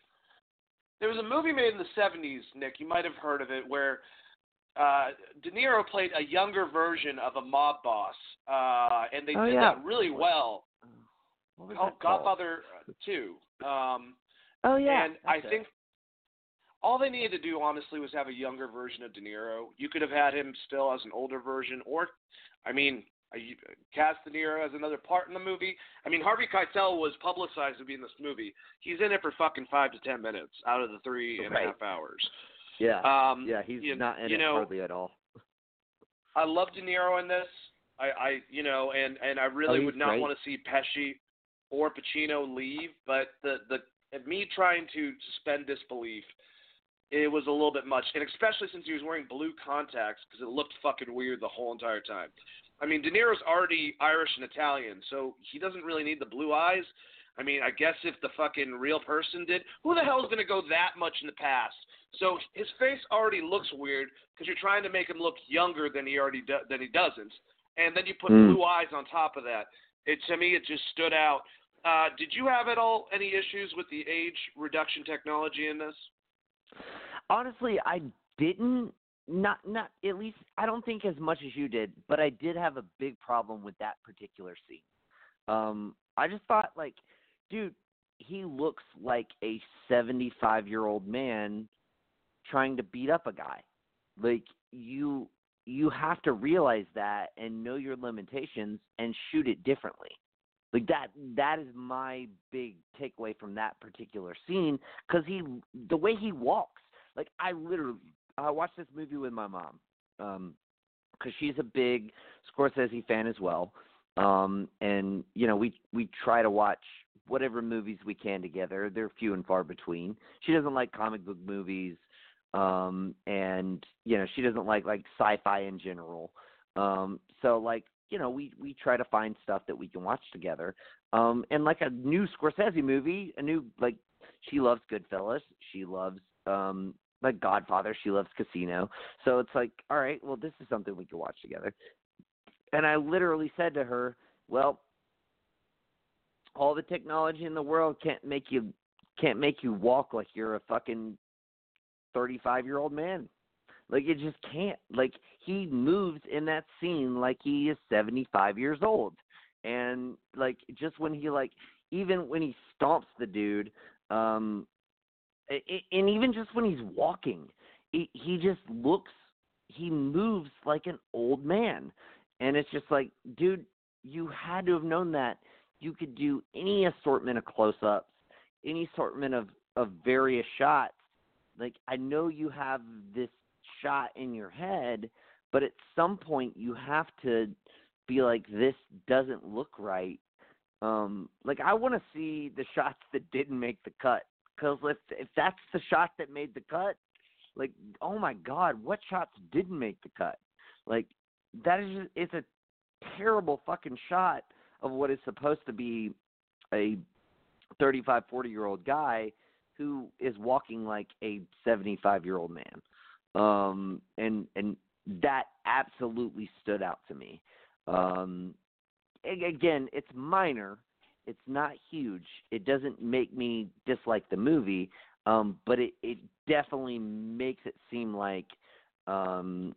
There was a movie made in the '70s, Nick. You might have heard of it, where uh, De Niro played a younger version of a mob boss, uh, and they Oh, did yeah. that really well. What was Oh? Godfather Two. Um, Oh yeah. and I it. think all they needed to do, honestly, was have a younger version of De Niro. You could have had him still as an older version, or, I mean, uh, you- cast De Niro as another part in the movie. I mean, Harvey Keitel was publicized to be in this movie. He's in it for fucking five to ten minutes out of the three and a half hours. Yeah. Um, yeah, he's you, not in it know, hardly at all. I love De Niro in this. I, I you know, and and I really Oh, would not great. want to see Pesci or Pacino leave, but the the me trying to suspend disbelief, it was a little bit much, and especially since he was wearing blue contacts because it looked fucking weird the whole entire time. I mean, De Niro's already Irish and Italian, so he doesn't really need the blue eyes. I mean, I guess if the fucking real person did, who the hell is going to go that much in the past? So his face already looks weird because you're trying to make him look younger than he already do, than he doesn't, and then you put Mm. blue eyes on top of that. It to me, it just stood out. Uh, did you have at all any issues with the age reduction technology in this? Honestly, I didn't not not at least I don't think as much as you did, but I did have a big problem with that particular scene. Um I just thought like dude, he looks like a 75-year-old man trying to beat up a guy. Like you you have to realize that and know your limitations and shoot it differently. Like that that is my big takeaway from that particular scene cuz he the way he walks like I literally I watched this movie with my mom um cuz she's a big Scorsese fan as well. Um and you know we we try to watch whatever movies we can together. They're few and far between. She doesn't like comic book movies um and you know she doesn't like like sci-fi in general. Um so like you know we we try to find stuff that we can watch together. Um and like a new Scorsese movie, a new like she loves Goodfellas, she loves um like Godfather, she loves Casino. So it's like, all right, well this is something we can watch together. And I literally said to her, well, all the technology in the world can't make you can't make you walk like you're a fucking 35 year old man. Like it just can't. Like he moves in that scene like he is 75 years old. And like just when he like even when he stomps the dude um and even just when he's walking, he, just looks he moves like an old man. And it's just like, dude, you had to have known that you could do any assortment of close ups, any assortment of, of various shots. Like I know you have this shot in your head, but at some point you have to be like this doesn't look right. Um like I want to see the shots that didn't make the cut cuz if if that's the shot that made the cut, like oh my god, what shots didn't make the cut? Like that is just, it's a terrible fucking shot of what is supposed to be a 35 40 year old guy who is walking like a 75 year old man um and and that absolutely stood out to me um again it's minor it's not huge. It doesn't make me dislike the movie um but it it definitely makes it seem like um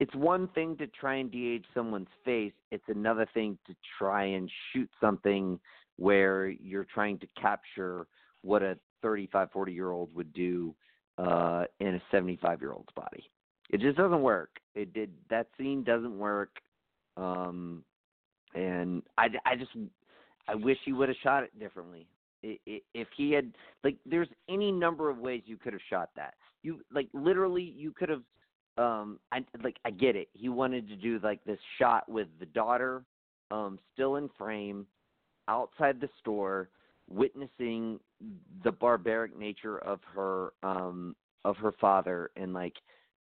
it's one thing to try and de-age someone's face. It's another thing to try and shoot something where you're trying to capture what a 35 40 year old would do uh in a 75 year old's body. It just doesn't work. It did that scene doesn't work um and i i just i wish he would have shot it differently. If he had like there's any number of ways you could have shot that. You like literally you could have um i like i get it. He wanted to do like this shot with the daughter um still in frame outside the store witnessing the barbaric nature of her um of her father and like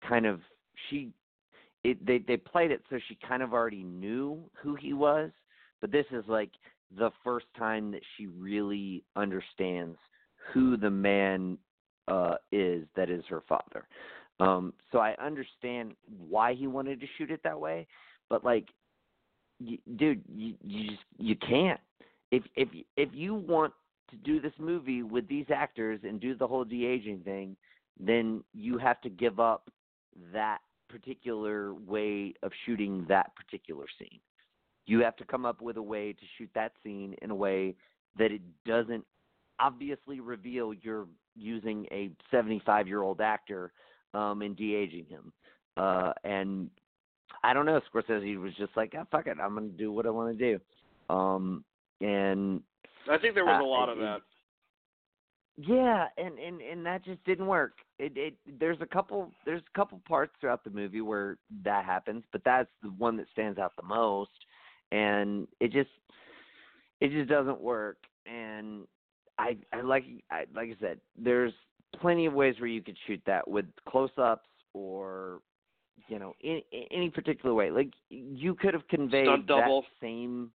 kind of she it they they played it so she kind of already knew who he was but this is like the first time that she really understands who the man uh is that is her father um so i understand why he wanted to shoot it that way but like y- dude you you just you can't if if if you want to do this movie with these actors and do the whole de aging thing, then you have to give up that particular way of shooting that particular scene. You have to come up with a way to shoot that scene in a way that it doesn't obviously reveal you're using a 75 year old actor um, and de aging him. Uh, and I don't know, Scorsese was just like, oh, fuck it, I'm going to do what I want to do. Um, and I think there was uh, a lot it, of that. Yeah, and and and that just didn't work. It it there's a couple there's a couple parts throughout the movie where that happens, but that's the one that stands out the most and it just it just doesn't work and I I like I like I said, there's plenty of ways where you could shoot that with close-ups or you know, in, in any particular way. Like you could have conveyed that same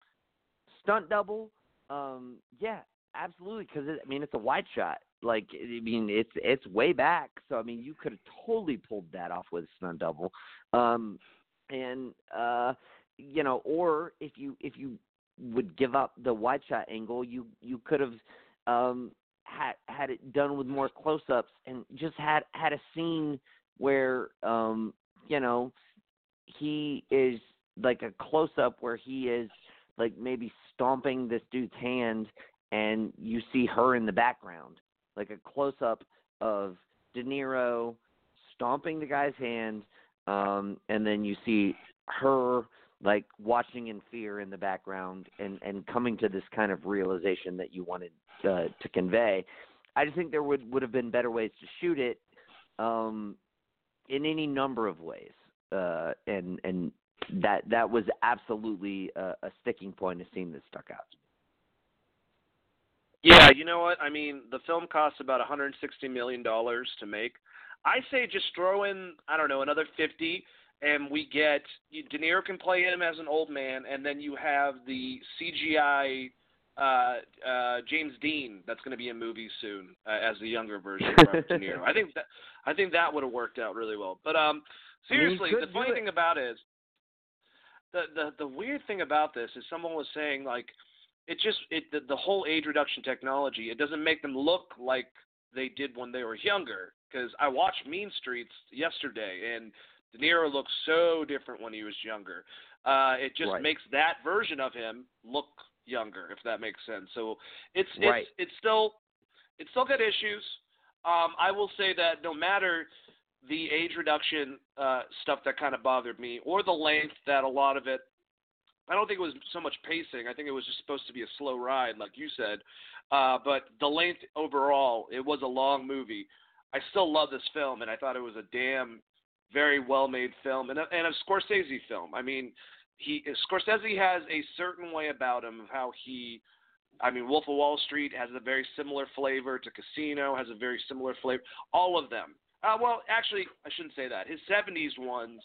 stunt double. Um, yeah, absolutely. Because I mean, it's a wide shot. Like I mean, it's it's way back. So I mean, you could have totally pulled that off with a stunt double. Um, and uh, you know, or if you if you would give up the wide shot angle, you you could have um had had it done with more close ups and just had had a scene where um you know he is like a close up where he is like maybe stomping this dude's hand and you see her in the background like a close up of De Niro stomping the guy's hand um and then you see her like watching in fear in the background and and coming to this kind of realization that you wanted uh, to convey i just think there would would have been better ways to shoot it um in any number of ways uh and and that that was absolutely a, a sticking point, a scene that stuck out. Yeah, you know what? I mean, the film costs about 160 million dollars to make. I say just throw in, I don't know, another 50 and we get De Niro can play him as an old man and then you have the CGI uh uh James Dean that's going to be in movies soon uh, as the younger version of Robert De Niro. I think that I think that would have worked out really well. But um seriously, the funny it. thing about it is the the the weird thing about this is someone was saying like it just it the, the whole age reduction technology it doesn't make them look like they did when they were younger because I watched Mean Streets yesterday and De Niro looks so different when he was younger. Uh, it just Right. makes that version of him look younger, if that makes sense. So it's Right. it's it's still it's still got issues. Um, I will say that no matter the age reduction uh, stuff that kind of bothered me, or the length that a lot of it. I don't think it was so much pacing. I think it was just supposed to be a slow ride, like you said. Uh, but the length overall, it was a long movie. I still love this film, and I thought it was a damn very well made film and a, and a Scorsese film. I mean, he Scorsese has a certain way about him of how he I mean, Wolf of Wall Street has a very similar flavor to Casino, has a very similar flavor. All of them. Uh, well, actually, I shouldn't say that. His 70s ones,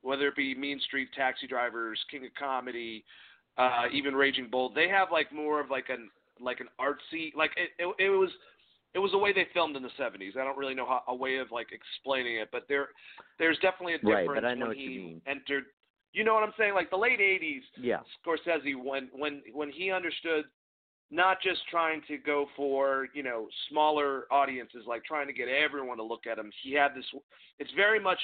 whether it be Mean Street, Taxi Drivers, King of Comedy, uh, even Raging Bull, they have like more of like an like an artsy like it, it, it was it was the way they filmed in the 70s. I don't really know how a way of like explaining it, but there there's definitely a difference right, but I know when what he you mean. entered. You know what I'm saying? Like the late 80s, Yeah. Scorsese when when when he understood not just trying to go for you know smaller audiences like trying to get everyone to look at him he had this it's very much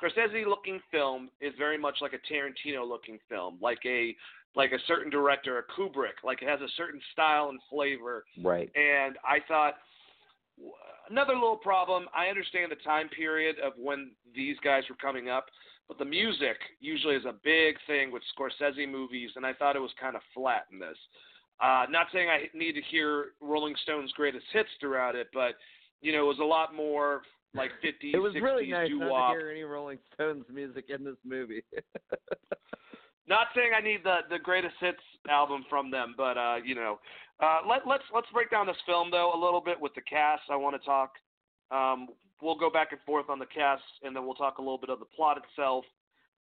Scorsese looking film is very much like a Tarantino looking film like a like a certain director a Kubrick like it has a certain style and flavor Right. and I thought another little problem. I understand the time period of when these guys were coming up, but the music usually is a big thing with Scorsese movies, and I thought it was kind of flat in this. Uh, not saying I need to hear Rolling Stones' greatest hits throughout it, but you know, it was a lot more like 50s, It was 60s really nice not to hear any Rolling Stones music in this movie. Not saying I need the the greatest hits album from them, but uh, you know, uh, let let's let's break down this film though a little bit with the cast. I want to talk. Um, we'll go back and forth on the cast, and then we'll talk a little bit of the plot itself,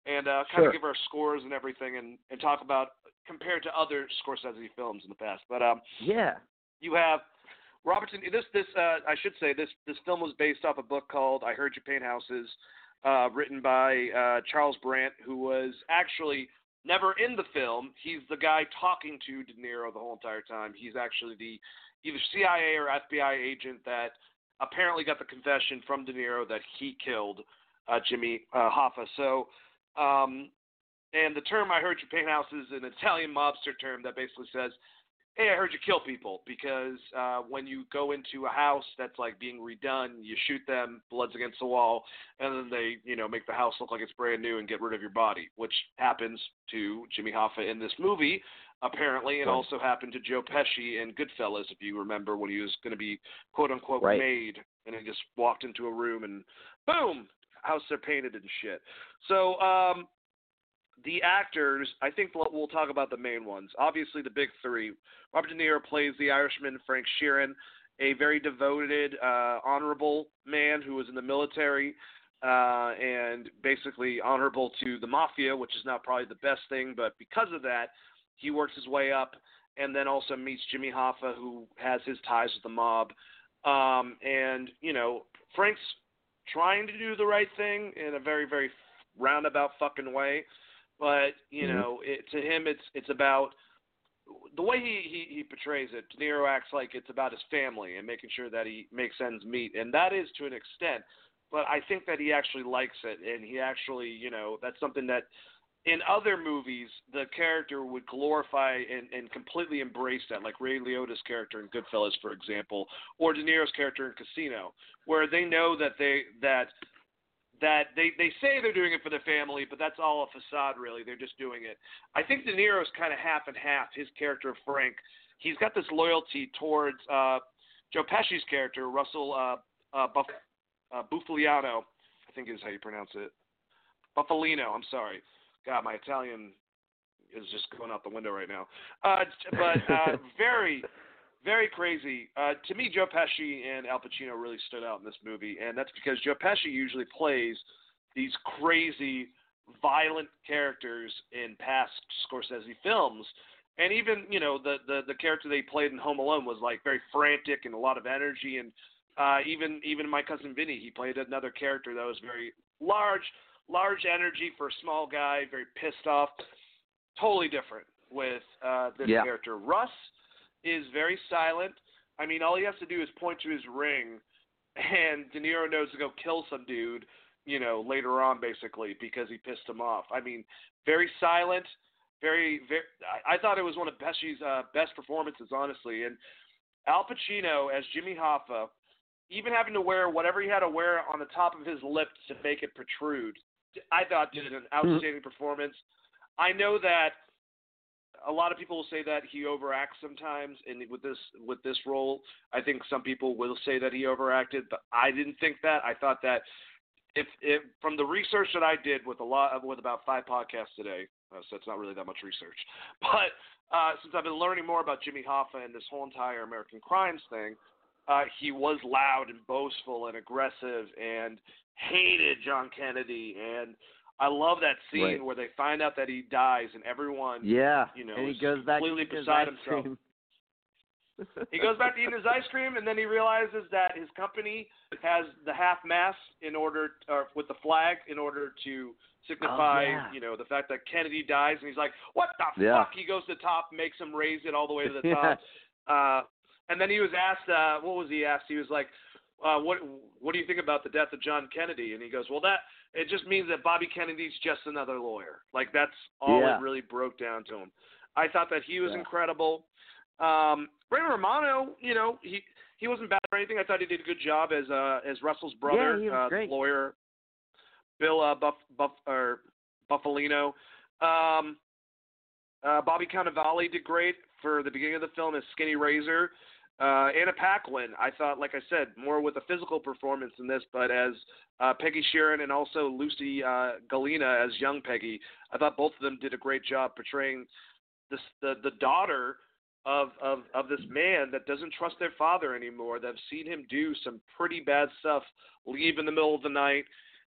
and uh, kind Sure. of give our scores and everything, and and talk about compared to other Scorsese films in the past. But um, yeah. you have Robertson. This this uh, I should say this this film was based off a book called I Heard You Paint Houses, uh, written by uh, Charles Brandt, who was actually never in the film. He's the guy talking to De Niro the whole entire time. He's actually the either CIA or FBI agent that apparently got the confession from De Niro that he killed uh, Jimmy uh, Hoffa. So. Um, and the term I heard you paint houses is an Italian mobster term that basically says hey, I heard you kill people because uh, when you go into a house that's like being redone, you shoot them, blood's against the wall, and then they, you know, make the house look like it's brand new and get rid of your body, which happens to Jimmy Hoffa in this movie, apparently, and Right. also happened to Joe Pesci in Goodfellas, if you remember, when he was going to be quote unquote Right. made, and he just walked into a room and boom, house they're painted and shit. So, um, the actors, I think we'll, talk about the main ones. Obviously, the big three. Robert De Niro plays the Irishman Frank Sheeran, a very devoted, uh, honorable man who was in the military uh, and basically honorable to the mafia, which is not probably the best thing, but because of that, he works his way up and then also meets Jimmy Hoffa, who has his ties with the mob. Um, and, you know, Frank's trying to do the right thing in a very, very roundabout fucking way. But, you Mhm. know, it, to him, it's it's about the way he, he, he portrays it, De Niro acts like it's about his family and making sure that he makes ends meet, and that is to an extent. But I think that he actually likes it, and he actually, you know, that's something that in other movies the character would glorify and, and completely embrace that, like Ray Liotta's character in Goodfellas, for example, or De Niro's character in Casino, where they know that they that that they they say they're doing it for their family, but that's all a facade, really. They're just doing it. I think De Niro's kind of half and half. His character of Frank, he's got this loyalty towards uh, Joe Pesci's character, Russell uh, uh, Buff, uh, Bufaliano, I think is how you pronounce it. Bufalino. I'm sorry. God, my Italian is just going out the window right now. Uh, but uh, very, very crazy. Uh, to me, Joe Pesci and Al Pacino really stood out in this movie, and that's because Joe Pesci usually plays these crazy, violent characters in past Scorsese films. And even, you know, the, the the character they played in Home Alone was like very frantic and a lot of energy. And uh, even even my cousin Vinny, he played another character that was very large, large energy for a small guy, very pissed off. Totally different with uh, this Yeah. character. Russ is very silent. I mean, all he has to do is point to his ring, and De Niro knows to go kill some dude, you know, later on, basically, because he pissed him off. I mean, very silent, very, very. I, I thought it was one of Pesci's uh, best performances, honestly. And Al Pacino as Jimmy Hoffa, even having to wear whatever he had to wear on the top of his lip to make it protrude, I thought did an outstanding performance. I know that a lot of people will say that he overacts sometimes, and with this with this role, I think some people will say that he overacted, but I didn't think that. I thought that if if from the research that I did with a lot with about five podcasts today, uh, so it's not really that much research, but uh, since I've been learning more about Jimmy Hoffa and this whole entire American Crimes thing, uh, he was loud and boastful and aggressive and hated John Kennedy and I love that scene Right. where they find out that he dies and everyone Yeah, you know, and he is goes back completely to his beside ice himself. cream. He goes back to eating his ice cream, and then he realizes that his company has the half mast in order, or with the flag, in order to signify, Oh, yeah. you know, the fact that Kennedy dies. And he's like, "What the Yeah. fuck?" He goes to the top, makes him raise it all the way to the Yeah. top. Uh, and then he was asked, uh, what was he asked? He was like, uh, "What What do you think about the death of John Kennedy?" And he goes, "Well, that it just means that Bobby Kennedy's just another lawyer. Like that's all Yeah. it really broke down to him." I thought that he was Yeah. incredible. Um, Raymond Romano, you know, he he wasn't bad or anything. I thought he did a good job as uh as Russell's brother, he was uh, lawyer, Bill uh, Buff Buff or Bufalino. Um, uh, Bobby Cannavale did great for the beginning of the film as Skinny Razor. Uh, Anna Paquin, I thought, like I said, more with a physical performance in this, but as uh, Peggy Sheeran and also Lucy uh, Gallina as young Peggy, I thought both of them did a great job portraying this, the the daughter of, of of this man that doesn't trust their father anymore. That have seen him do some pretty bad stuff, leave in the middle of the night,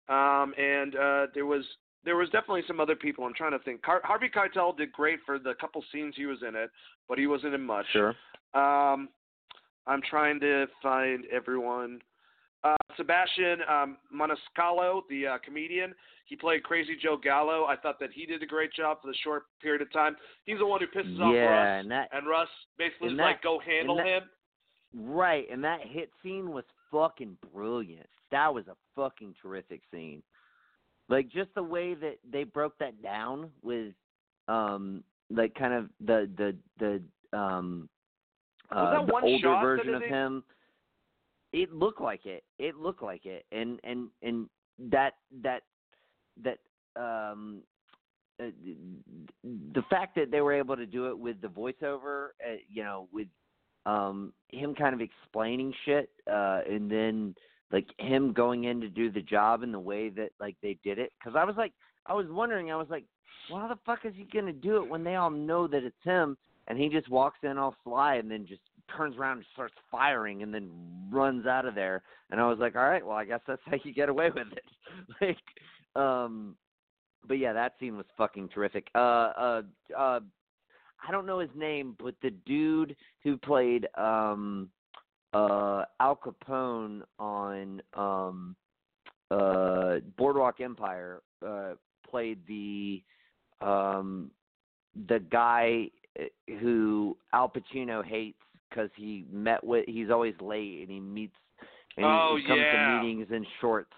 um, and uh, there was there was definitely some other people. I'm trying to think. Car- Harvey Keitel did great for the couple scenes he was in it, but he wasn't in much. Sure. Um, I'm trying to find everyone. Uh, Sebastian um, Maniscalco, the uh, comedian, he played Crazy Joe Gallo. I thought that he did a great job for the short period of time. He's the one who pisses off Yeah, Russ, and that and Russ basically and that- like, "Go handle and him." Right, and that hit scene was fucking brilliant. That was a fucking terrific scene. Like just the way that they broke that down with um like kind of the the the um uh, the older version of him. It looked like it. It looked like it. And and and that that that um uh, the fact that they were able to do it with the voiceover, uh, you know, with um him kind of explaining shit uh and then like him going in to do the job in the way that like they did it cuz I was like I was wondering I was like well, how the fuck is he going to do it when they all know that it's him and he just walks in all sly and then just turns around and starts firing and then runs out of there. And I was like all right well I guess that's how you get away with it. Like um but yeah that scene was fucking terrific. Uh uh uh I don't know his name, but the dude who played um uh Al Capone on um uh Boardwalk Empire uh played the um the guy who Al Pacino hates cuz he met with he's always late and he meets and he- Oh, he comes yeah. to meetings in shorts.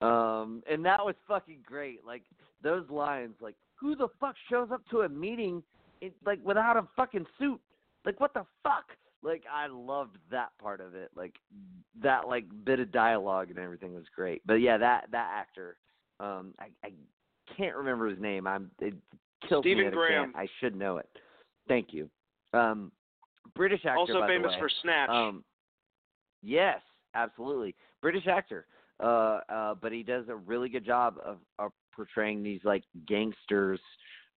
Um and that was fucking great. Like those lines like who the fuck shows up to a meeting it, like without a fucking suit. Like what the fuck? Like I loved that part of it. Like that like bit of dialogue and everything was great. But yeah, that that actor, um, I I can't remember his name. I'm it kills Stephen me I Graham. I should know it. Thank you. Um, British actor, also famous for Snatch. Um, yes, absolutely. British actor. Uh, uh, but he does a really good job of, of portraying these like gangsters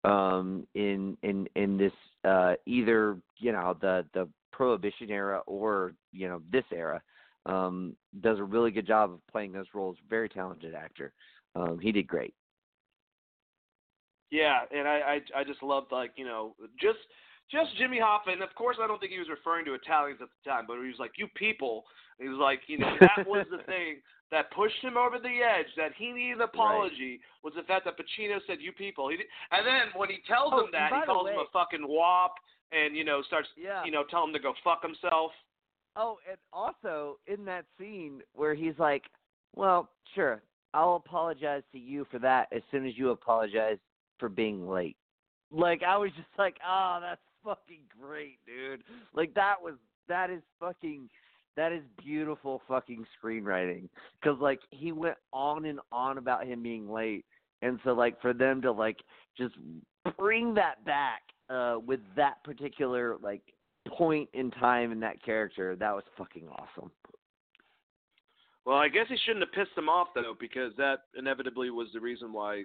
um in in in this uh either you know the the prohibition era or you know this era um does a really good job of playing those roles very talented actor um he did great Yeah, and I, I I just loved like you know just just Jimmy Hoffa, and of course I don't think he was referring to Italians at the time, but he was like you people. He was like you know that was the thing that pushed him over the edge. That he needed an apology was the fact that Pacino said you people. He did, and then when he tells Oh, him that, he calls him a fucking wop, and you know starts yeah you know tell him to go fuck himself. Oh, and also in that scene where he's like, "Well, sure, I'll apologize to you for that as soon as you apologize for being late." Like I was just like, "Oh, that's fucking great, dude!" Like that was that is fucking that is beautiful fucking screenwriting because like he went on and on about him being late, and so like for them to like just bring that back uh with that particular like point in time in that character, that was fucking awesome. Well, I guess he shouldn't have pissed them off though, because that inevitably was the reason why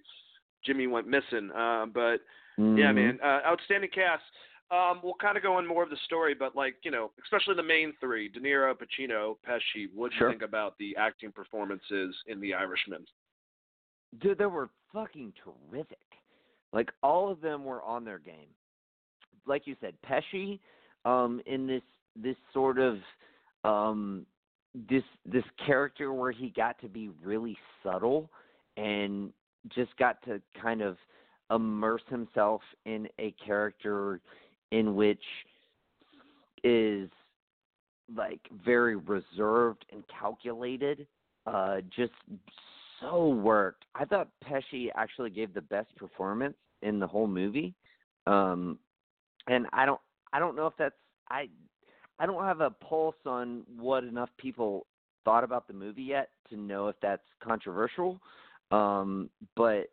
Jimmy went missing. Uh, but yeah, Mhm. man, uh, outstanding cast. Um, we'll kind of go in more of the story, but like you know, especially the main three: De Niro, Pacino, Pesci. What do Sure. you think about the acting performances in The Irishman? Dude, they were fucking terrific. Like all of them were on their game. Like you said, Pesci, um, in this this sort of um this this character where he got to be really subtle and just got to kind of immerse himself in a character in which is like very reserved and calculated uh just so worked. I thought Pesci actually gave the best performance in the whole movie. Um and I don't I don't know if that's I I don't have a pulse on what enough people thought about the movie yet to know if that's controversial. Um but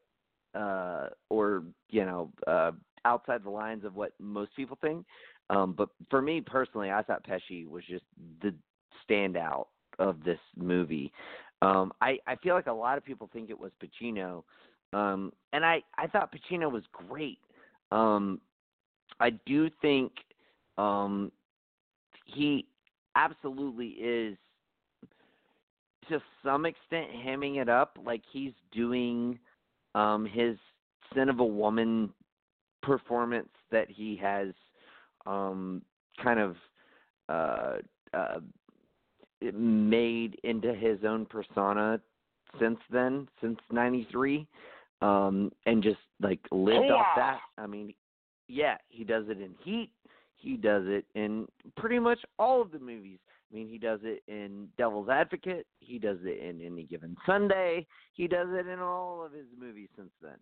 uh or you know uh outside the lines of what most people think. Um but for me personally I thought Pesci was just the standout of this movie. Um, I I feel like a lot of people think it was Pacino, um, and I I thought Pacino was great. Um, I do think um, he absolutely is to some extent hamming it up, like he's doing um, his Scent of a Woman performance that he has um, kind of uh, uh, made into his own persona since then, since '93, um, and just like lived off that. I mean, yeah, he does it in Heat. He does it in pretty much all of the movies. I mean, he does it in Devil's Advocate. He does it in Any Given Sunday. He does it in all of his movies since then.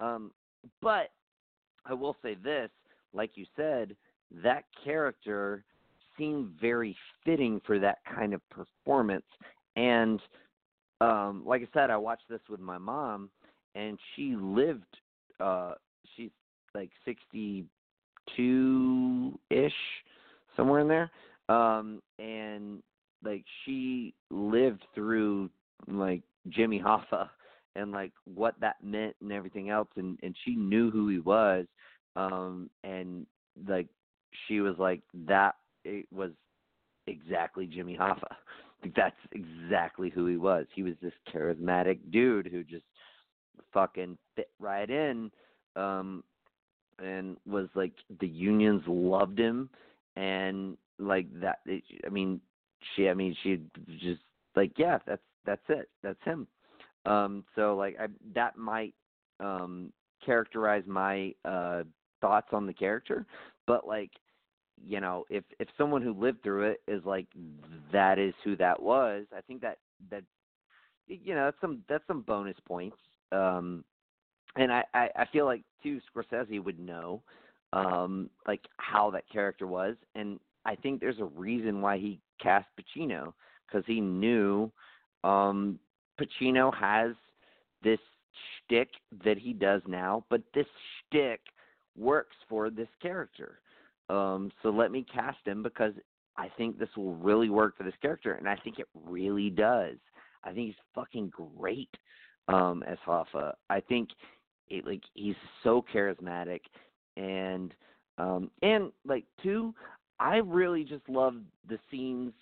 Um, but I will say this, like you said, that character seemed very fitting for that kind of performance. And um, like I said, I watched this with my mom, and she lived. Uh, she's like sixty-two ish, somewhere in there. Um, and like she lived through like Jimmy Hoffa and like what that meant and everything else, and and she knew who he was. Um, and like she was like that it was exactly Jimmy Hoffa. That's exactly who he was. He was this charismatic dude who just fucking fit right in um and was like the unions loved him and like that I mean she I mean she just like yeah that's that's it. That's him. Um so like I that might um characterize my uh thoughts on the character but like you know if if someone who lived through it is like that is who that was i think that that you know that's some that's some bonus points. Um and i i, I feel like too scorsese would know um like how that character was and i think there's a reason why he cast pacino because he knew um pacino has this shtick that he does now but this shtick works for this character um, so let me cast him because I think this will really work for this character, and I think it really does. I think he's fucking great um, as Hoffa. I think it, like he's so charismatic, and um, and like two, I really just love the scenes.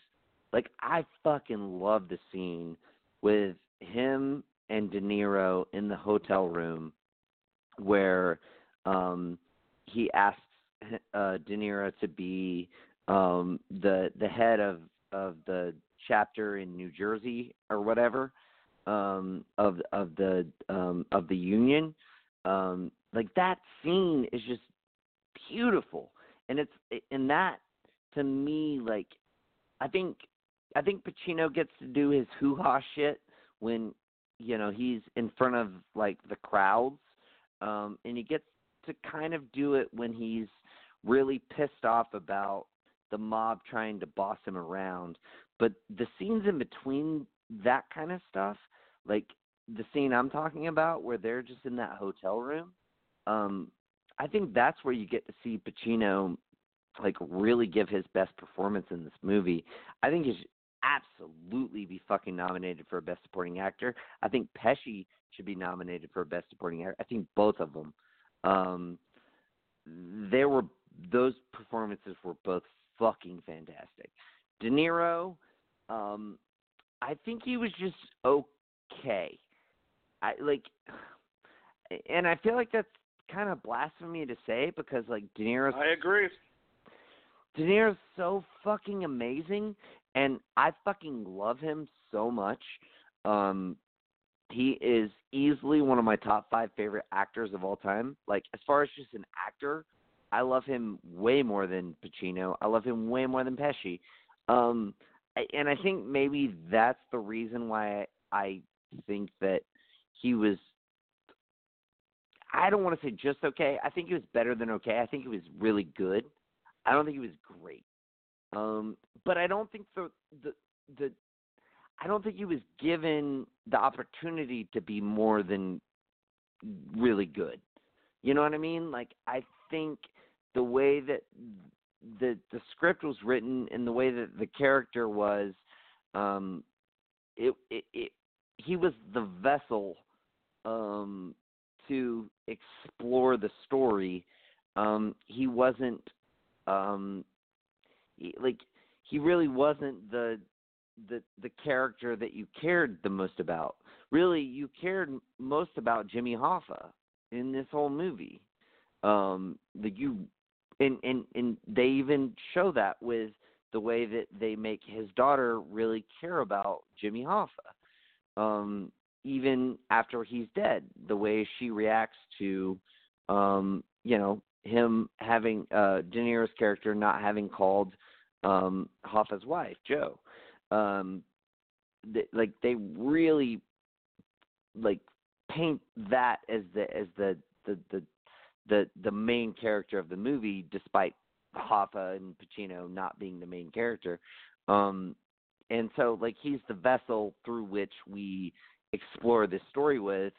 Like I fucking love the scene with him and De Niro in the hotel room where um, he asks uh, De Niro to be um, the the head of of the chapter in New Jersey or whatever um, of of the um, of the union. Um, like that scene is just beautiful, and it's and that to me like I think I think Pacino gets to do his hoo ha shit when you know he's in front of like the crowds, um, and he gets to kind of do it when he's really pissed off about the mob trying to boss him around. But the scenes in between that kind of stuff, like the scene I'm talking about where they're just in that hotel room, um, I think that's where you get to see Pacino like really give his best performance in this movie. I think he should absolutely be fucking nominated for a Best Supporting Actor. I think Pesci should be nominated for a Best Supporting Actor. I think both of them. Um, there were those performances were both fucking fantastic. De Niro, um, I think he was just okay. I like, and I feel like that's kind of blasphemy to say because like De Niro's I agree. De Niro's so fucking amazing, and I fucking love him so much. Um, he is easily one of my top five favorite actors of all time. Like as far as just an actor, I love him way more than Pacino. I love him way more than Pesci. Um, I- and I think maybe that's the reason why I think that he was. I don't want to say just okay. I think he was better than okay. I think he was really good. I don't think he was great. Um, but I don't think the the the I don't think he was given the opportunity to be more than really good. You know what I mean? Like I think the way that the the script was written and the way that the character was um it it, it he was the vessel um to explore the story. Um he wasn't um he, like he really wasn't the the the character that you cared the most about. Really you cared most about Jimmy Hoffa in this whole movie. Um the you and and and they even show that with the way that they make his daughter really care about Jimmy Hoffa. Um even after he's dead the way she reacts to um you know him having uh De Niro's character not having called um Hoffa's wife Joe. Um like they really like paint that as the as the the the the the main character of the movie despite Hoffa and Pacino not being the main character. Um and so like he's the vessel through which we explore this story with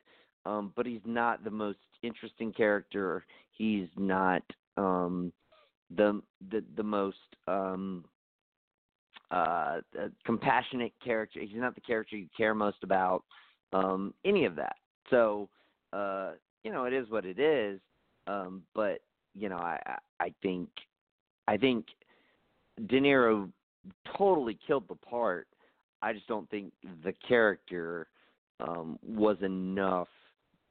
um but he's not the most interesting character. He's not um the the the most um uh, compassionate character. He's not the character you care most about um any of that. So uh you know it is what it is um but you know i I think i think de niro totally killed the part. I just don't think the character um was enough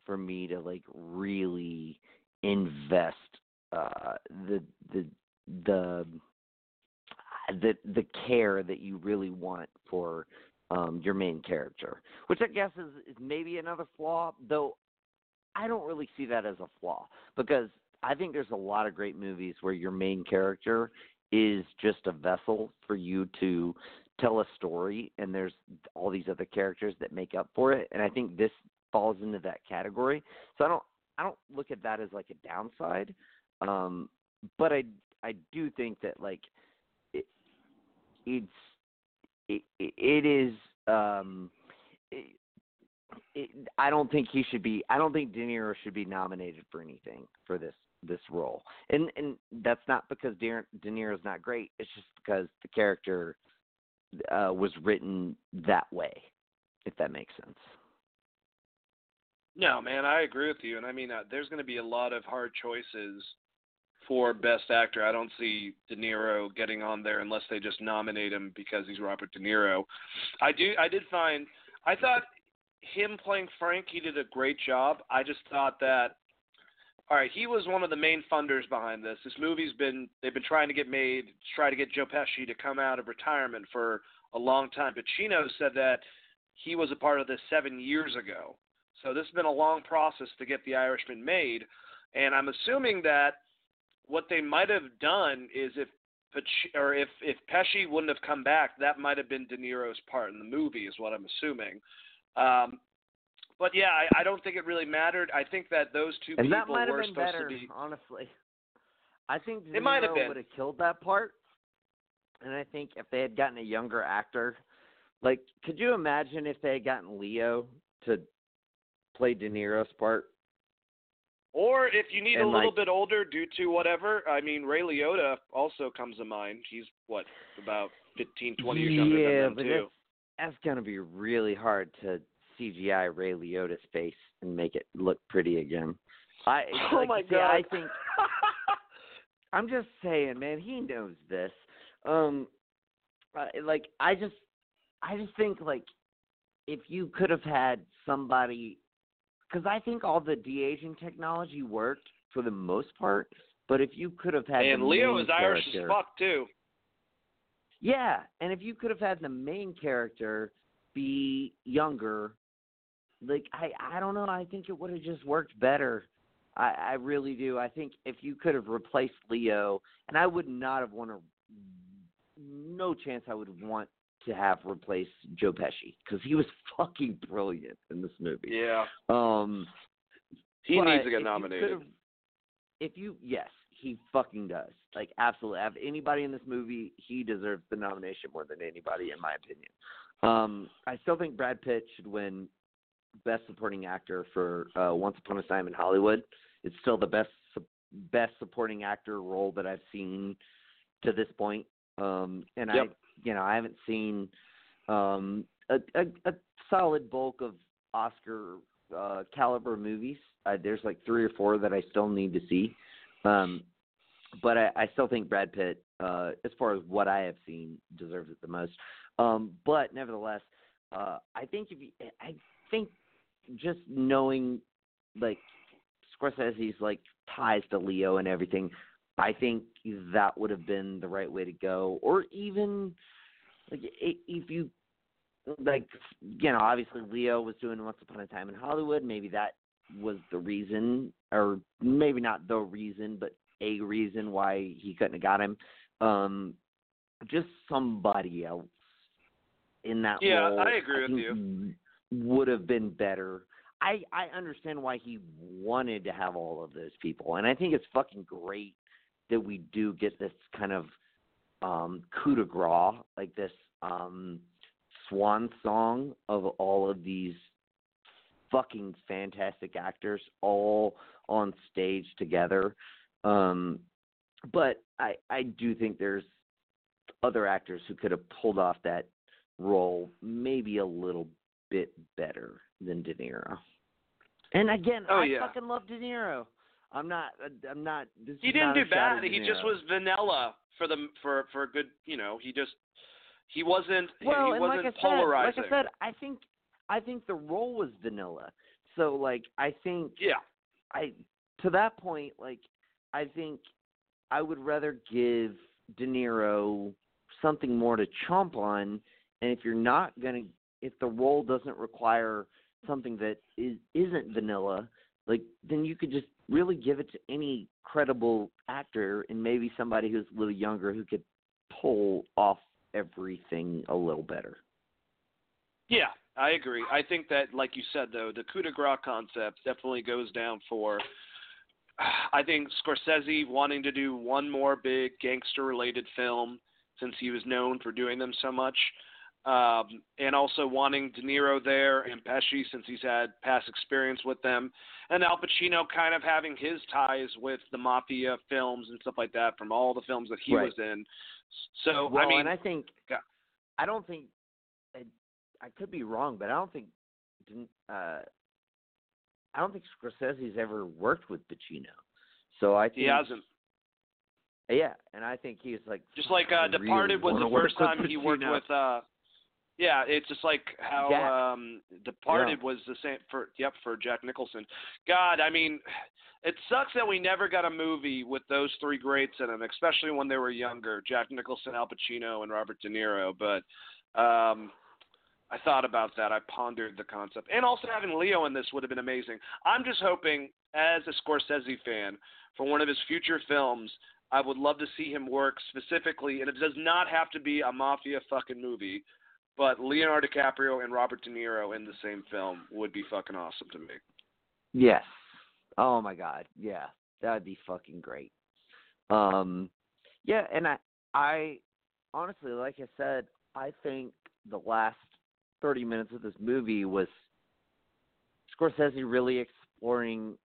for me to like really invest uh the the the the the care that you really want for um your main character which i guess is, is maybe another flaw though i don't really see that as a flaw because i think there's a lot of great movies where your main character is just a vessel for you to tell a story and there's all these other characters that make up for it and i think this falls into that category so i don't i don't look at that as like a downside um but i i do think that like it, it's it, it is um it, it, I don't think he should be I don't think De Niro should be nominated for anything for this this role. And and that's not because De, De Niro's not great. It's just because the character uh was written that way. If that makes sense. No, man, I agree with you, and I mean, uh, there's going to be a lot of hard choices for Best Actor. I don't see De Niro getting on there unless they just nominate him because he's Robert De Niro. I do. I did find. I thought him playing Frank, he did a great job. I just thought that. All right, he was one of the main funders behind this. This movie's been they've been trying to get made, try to get Joe Pesci to come out of retirement for a long time. Pacino said that he was a part of this seven years ago. So this has been a long process to get The Irishman made, and I'm assuming that what they might have done is if Pac- or if if Pesci wouldn't have come back, that might have been De Niro's part in the movie, is what I'm assuming. Um, but yeah, I, I don't think it really mattered. I think that those two And people have were supposed better, to be. honestly. I think It might have would have killed that part. And I think if they had gotten a younger actor, like, could you imagine if they had gotten Leo to play De Niro's part? Or if you need And, a little like- bit older due to whatever, I mean, Ray Liotta also comes to mind. He's what about 15, 20 years younger than them but too. that's gonna be really hard to CGI Ray Liotta's face and make it look pretty again. I Oh like, my see, I God. think I'm just saying, man. He knows this. Um, I- like I just, I just think like if you could have had somebody, because I think all the de aging technology worked for the most part. But if you could have had and Leo is Irish as fuck too. yeah, and if you could have had the main character be younger, like I I don't know, I think it would have just worked better. I I really do. I think if you could have replaced Leo, and I would not have wanted no chance I would want to have replaced Joe Pesci because he was fucking brilliant in this movie. Yeah, Um, he needs to get nominated. If you yes, he fucking does. Like absolutely. Have anybody in this movie, he deserves the nomination more than anybody, in my opinion. Um, I still think Brad Pitt should win Best Supporting Actor for uh, Once Upon a Time in Hollywood. It's still the best best supporting actor role that I've seen to this point. Um, and Yep. I, you know, I haven't seen um, a, a, a solid bulk of Oscar uh, caliber movies. Uh, there's like three or four that I still need to see. Um, but I, I still think Brad Pitt, uh, as far as what I have seen, deserves it the most. Um, but nevertheless, uh, I think if you, I think just knowing like Scorsese's like ties to Leo and everything, I think that would have been the right way to go. Or even like if you like you know obviously Leo was doing Once Upon a Time in Hollywood, maybe that was the reason, or maybe not the reason, but a reason why he couldn't have got him. Um, just somebody else in that Yeah, role. I agree with you. Would have been better. I I understand why he wanted to have all of those people, and I think it's fucking great that we do get this kind of um coup de grace, like this um swan song of all of these fucking fantastic actors all on stage together. Um but I I do think there's other actors who could have pulled off that role maybe a little bit better than De Niro. And again, Oh, I yeah. fucking love De Niro. I'm not. Uh, I'm not. This He didn't not do bad. He just was vanilla for the for for a good. You know, he just he wasn't well, he and wasn't like I polarizing. said, like I said, I think I think the role was vanilla. So like I think yeah, I to that point, like I think I would rather give De Niro something more to chomp on, and if you're not gonna, if the role doesn't require something that is isn't vanilla, like then you could just really give it to any credible actor and maybe somebody who's a little younger who could pull off everything a little better. yeah, I agree. I think that, like you said, though, the coup de grace concept definitely goes down for. I think Scorsese wanting to do one more big gangster-related film since he was known for doing them so much, um, and also wanting De Niro there and Pesci since he's had past experience with them, and Al Pacino kind of having his ties with the mafia films and stuff like that from all the films that he Right. was in. So well, I mean, and I think Yeah. I don't think I, I could be wrong, but I don't think didn't uh I don't think Scorsese's ever worked with Pacino. So I think he hasn't. Yeah, and I think he's like Just like uh, I really Departed was the first time he worked with. uh Yeah, it's just like how Jack. um Departed was the same for yep for Jack Nicholson. God, I mean, it sucks that we never got a movie with those three greats in them, especially when they were younger: Jack Nicholson, Al Pacino, and Robert De Niro. But um I thought about that. I pondered the concept, and also having Leo in this would have been amazing. I'm just hoping, as a Scorsese fan, for one of his future films, I would love to see him work specifically, and it does not have to be a mafia fucking movie, but Leonardo DiCaprio and Robert De Niro in the same film would be fucking awesome to me. Yes. Oh my god. Yeah. That'd be fucking great. Um yeah, and I I honestly like I said, I think the last 30 minutes of this movie was Scorsese really exploring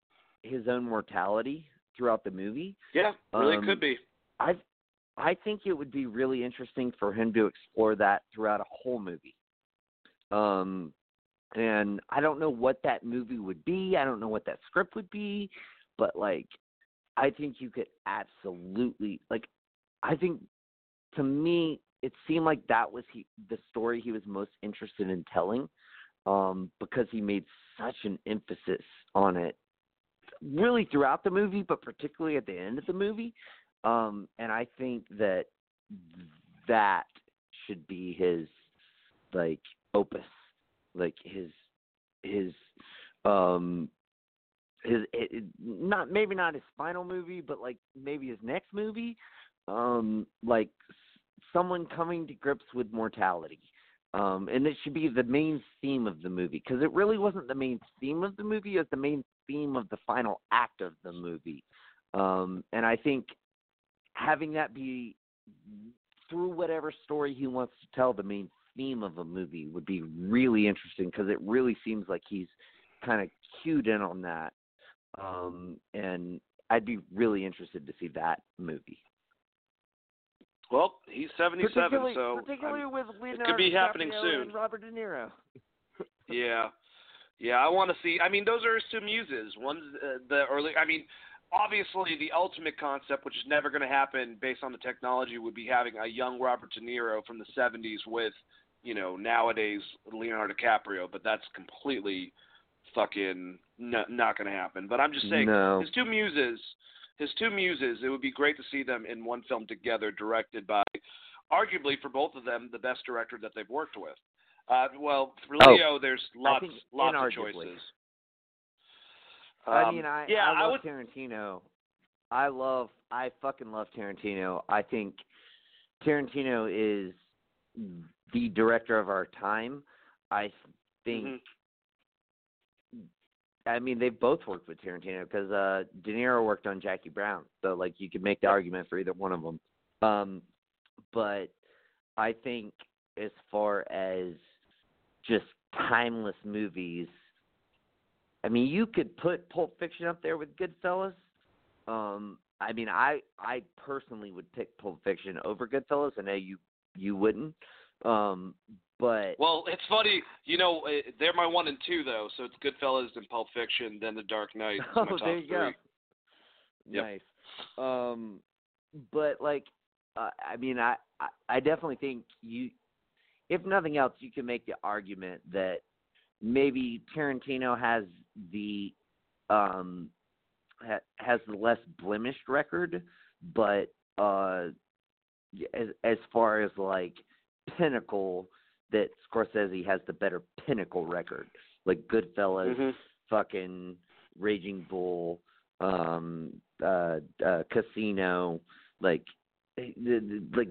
his own mortality throughout the movie. Yeah, really Um, could be. I I think it would be really interesting for him to explore that throughout a whole movie. Um and I don't know what that movie would be. I don't know what that script would be, but like I think you could absolutely like I think to me it seemed like that was he the story he was most interested in telling um because he made such an emphasis on it really throughout the movie but particularly at the end of the movie um and I think that that should be his like opus like his his um his it, it- not maybe not his final movie but like maybe his next movie. Um like someone coming to grips with mortality. Um and it should be the main theme of the movie because it really wasn't the main theme of the movie it was the main theme of the final act of the movie. Um and i think having that be through whatever story he wants to tell the main theme of a movie would be really interesting because it really seems like he's kind of cued in on that um and i'd be really interested to see that movie Well, he's 77, particularly, so particularly I'm- with Leonardo be happening DiCaprio soon. and Robert De Niro. yeah, yeah. I want to see. I mean, those are his two muses. One's uh, the early. I mean, obviously, the ultimate concept, which is never going to happen based on the technology, would be having a young Robert De Niro from the 70s with, you know, nowadays Leonardo DiCaprio. But that's completely fucking no, not going to happen. But I'm just saying, No. his two muses, his two muses. It would be great to see them in one film together, directed by, arguably for both of them, the best director that they've worked with. Uh, well, for Oh, Leo, there's lots, think lots of inarguably. Choices. I Um, mean, I yeah, I love would. Tarantino. I love, I fucking love Tarantino. I think Tarantino is the director of our time. I think. Mhm. I mean, they've both worked with Tarantino because uh, De Niro worked on Jackie Brown, so like you could make the argument for either one of them. Um, but I think as far as just timeless movies, I mean, you could put Pulp Fiction up there with Goodfellas. Um, I mean, I I personally would pick Pulp Fiction over Goodfellas. I know you you wouldn't. Um, but Well, it's funny, you know, eh, they're my one and two though. So it's Goodfellas and Pulp Fiction, then The Dark Knight. oh, there you three. go. Yep. Nice. Um, but like, uh, I mean, I, I I definitely think you, if nothing else, you can make the argument that maybe Tarantino has the um ha, has the less blemished record, but uh, as as far as like pinnacle, that Scorsese has the better pinnacle record, like Goodfellas Mhm. fucking Raging Bull, um, uh, uh, Casino, like, the, the, like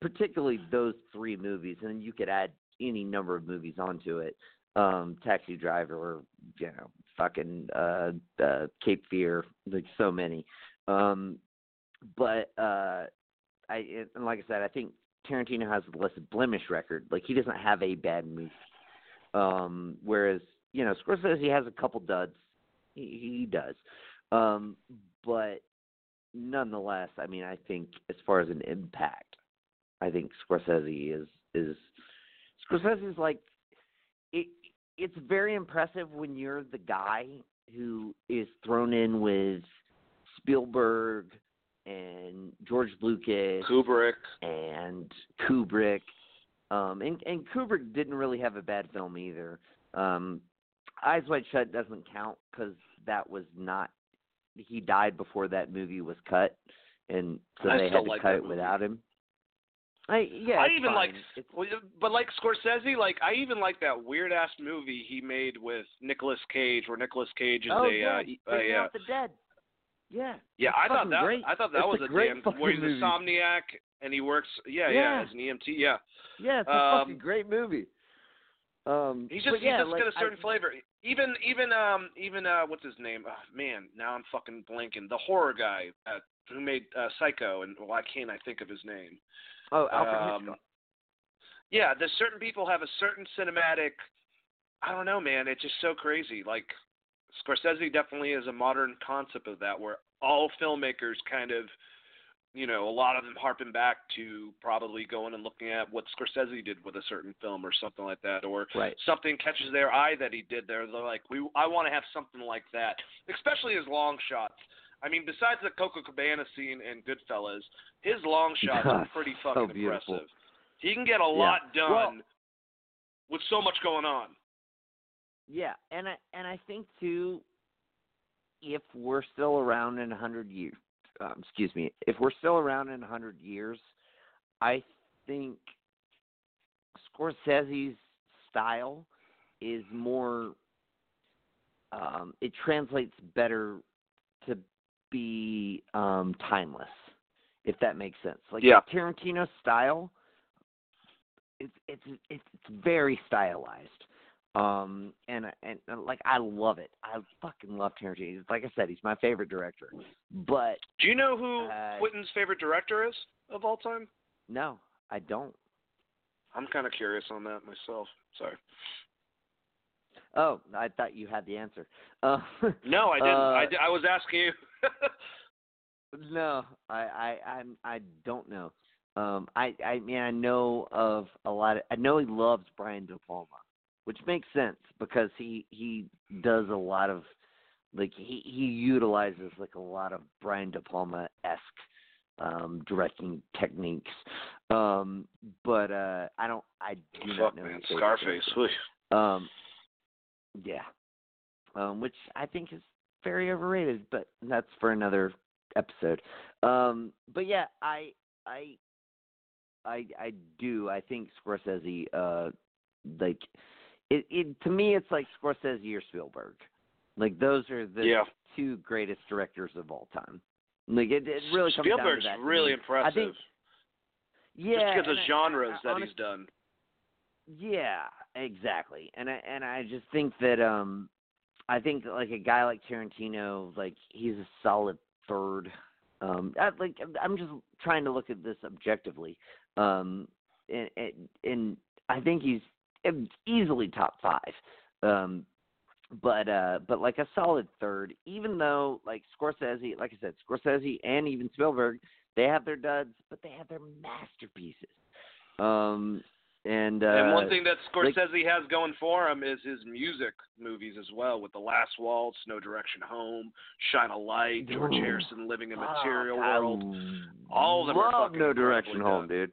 particularly those three movies, and then you could add any number of movies onto it. Um, Taxi Driver, or you know, fucking uh, uh, Cape Fear, like so many. Um, but uh, I and like I said, I think Tarantino has a less blemish record. Like he doesn't have a bad movie. Um, whereas you know Scorsese has a couple duds. He, he does. Um, but nonetheless, I mean, I think as far as an impact, I think Scorsese is is Scorsese is like. It's very impressive when you're the guy who is thrown in with Spielberg and George Lucas Kubrick. and Kubrick. Um, and, and Kubrick didn't really have a bad film either. Um, Eyes Wide Shut doesn't count because that was not. He died before that movie was cut, and so I they had to like cut it movie. without him. I yeah, I even like, but like Scorsese, like I even like that weird ass movie he made with Nicolas Cage, where Nicolas Cage is oh a, yeah, uh, e- uh, yeah, Out the Dead. Yeah. yeah. I thought that, great. I thought that It's was a a, great damn, where he's movie. a somniac and he works, yeah, yeah, Yeah. as an EMT, yeah. Yeah, it's a Um, fucking great movie. Um, He's just yeah, he's just like, got a certain I, flavor. Even even um even uh what's his name? Oh, man, now I'm fucking blanking. The horror guy uh, who made uh, Psycho, and why can't I think of his name? Oh, Alfred Um, Hitchcock. Yeah, there's certain people have a certain cinematic. I don't know, man. It's just so crazy. Like Scorsese definitely is a modern concept of that, where all filmmakers kind of, you know, a lot of them harping back to probably going and looking at what Scorsese did with a certain film or something like that, or Right. something catches their eye that he did there. They're like, we, I want to have something like that, especially his long shots. I mean, besides the Copacabana scene in Goodfellas, his long shots are pretty fucking beautiful. impressive. He can get a lot done Well- with so much going on. Yeah, and I and I think too, if we're still around in a hundred years, um, excuse me, if we're still around in a hundred years, I think Scorsese's style is more. Um, it translates better to be um, timeless, if that makes sense. Like Yeah. Tarantino's style, it's it's it's it's very stylized um and and, and like I love it. I fucking love Tarantino. Like I said, he's my favorite director. But Do you know who Uh, Quentin's favorite director is of all time? no, I don't. I'm kind of curious on that myself. Sorry. Oh, I thought you had the answer. Uh, No, I didn't. Uh, I, I was asking you. no, I I I'm, I don't know. Um, I I mean I know of a lot of. I know he loves Brian De Palma, which makes sense because he he does a lot of like he he utilizes like a lot of Brian De Palma esque um directing techniques. Um, but uh I don't I do not Fuck know man, Scarface. Um, yeah, um, which I think is very overrated, but that's for another episode. Um, but yeah, I, I, I, I do. I think Scorsese, uh, like, it, it to me, it's like Scorsese or Spielberg. Like those are the Yeah. two greatest directors of all time. Like it, it really comes Spielberg's down to that. really impressive. I think, yeah, just because of I- genres I- I that honest- he's done. yeah, exactly. And I and I just think that um I think like a guy like Tarantino, like he's a solid third. Um I, like I'm just trying to look at this objectively. Um and and, and I think he's easily top 5. Um but uh but like a solid third even though like Scorsese, like I said, Scorsese and even Spielberg, they have their duds, but they have their masterpieces. Um and uh and one thing that like- Scorsese has going for him is his music movies as well, with The Last Waltz, No Direction Home, Shine a Light, George Ooh. Harrison, Living in Fuck, Material I World. All of them are love fucking No Direction Home, done. dude.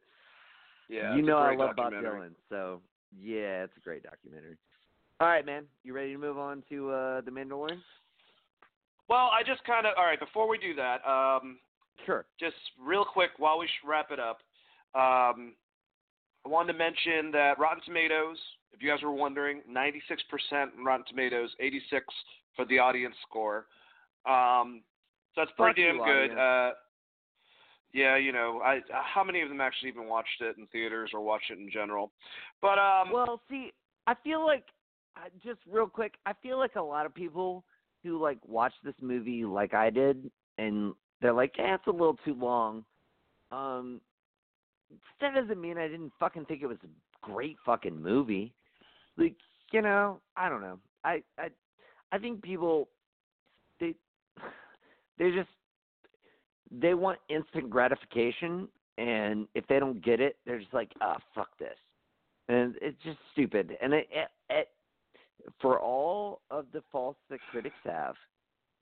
Yeah, you know I love Bob documentary. Dylan, so yeah, it's a great documentary. All right, man, you ready to move on to uh the Mandalorian? Well, I just kind of all right. Before we do that, um, Sure. just real quick while we wrap it up, um, I wanted to mention that Rotten Tomatoes, if you guys were wondering, 96% Rotten Tomatoes, 86 for the audience score. Um, so that's pretty Fuck damn good. Uh, yeah, you know, I how many of them actually even watched it in theaters or watched it in general? But um, Well, see, I feel like uh, just real quick, I feel like a lot of people who like watch this movie like I did, and they're like, "Yeah, it's a little too long." Um, that doesn't mean I didn't fucking think it was a great fucking movie. Like, you know, I don't know. I I I think people they they just they want instant gratification, and if they don't get it, they're just like, "Ah, fuck this." and it's just stupid. And it, it, it, for all of the faults that critics have,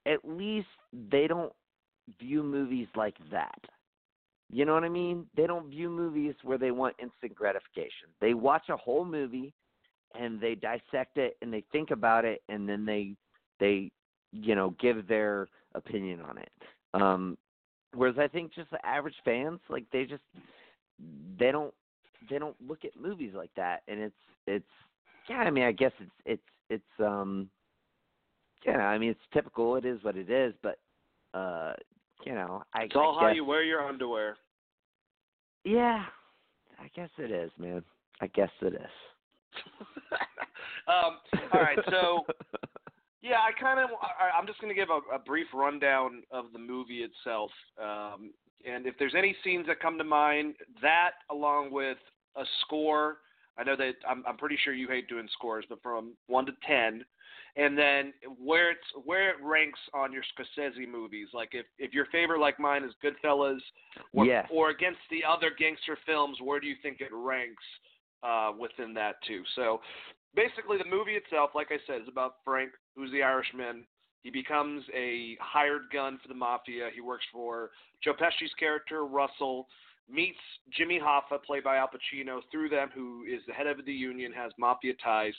at least they don't view movies like that. You know what I mean? They don't view movies where they want instant gratification. They watch a whole movie and they dissect it and they think about it and then they they you know give their opinion on it. Um whereas I think just the average fans like they just they don't they don't look at movies like that and it's it's yeah i mean i guess it's it's it's um yeah i mean it's typical it is what it is but uh you know i it's all I how guess, you wear your underwear. yeah i guess it is man i guess it is um, all right, so Yeah, I kind of. I'm just going to give a, a brief rundown of the movie itself, um, and if there's any scenes that come to mind, that along with a score. I know that I'm, I'm pretty sure you hate doing scores, but from one to ten, and then where it's where it ranks on your Scorsese movies. Like if if your favorite, like mine, is Goodfellas, or Yes. or against the other gangster films, where do you think it ranks uh, within that too? So basically, the movie itself, like I said, is about Frank, who's the Irishman. He becomes a hired gun for the mafia. He works for Joe Pesci's character Russell meets Jimmy Hoffa, played by Al Pacino, through them, who is the head of the union, has mafia ties,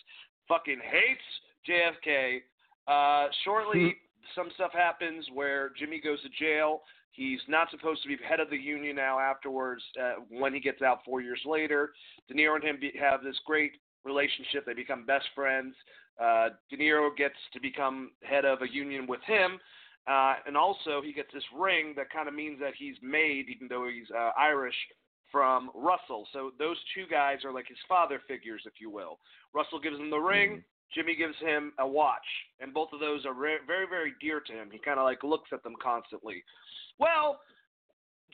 fucking hates JFK. Uh, shortly, some stuff happens where Jimmy goes to jail. He's not supposed to be head of the union now. Afterwards, uh, when he gets out four years later, De Niro and him be, have this great relationship. They become best friends. Uh, De Niro gets to become head of a union with him. Uh, and also, he gets this ring that kind of means that he's made, even though he's uh, Irish, from Russell. So those two guys are like his father figures, if you will. Russell gives him the ring. Jimmy gives him a watch, and both of those are very, very, very dear to him. He kind of like looks at them constantly. Well,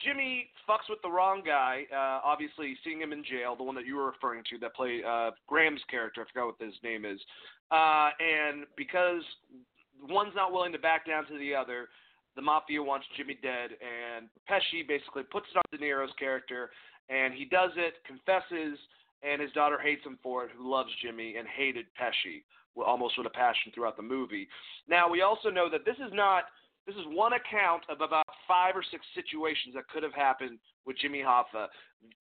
Jimmy fucks with the wrong guy. Uh, obviously, seeing him in jail, the one that you were referring to, that played uh, Graham's character. I forgot what his name is. Uh, and because one's not willing to back down to the other, the mafia wants Jimmy dead, and Pesci basically puts it on De Niro's character, and he does it, confesses, and his daughter hates him for it, who loves Jimmy and hated Pesci almost with a passion throughout the movie. Now we also know that this is not this is one account of about five or six situations that could have happened with Jimmy Hoffa.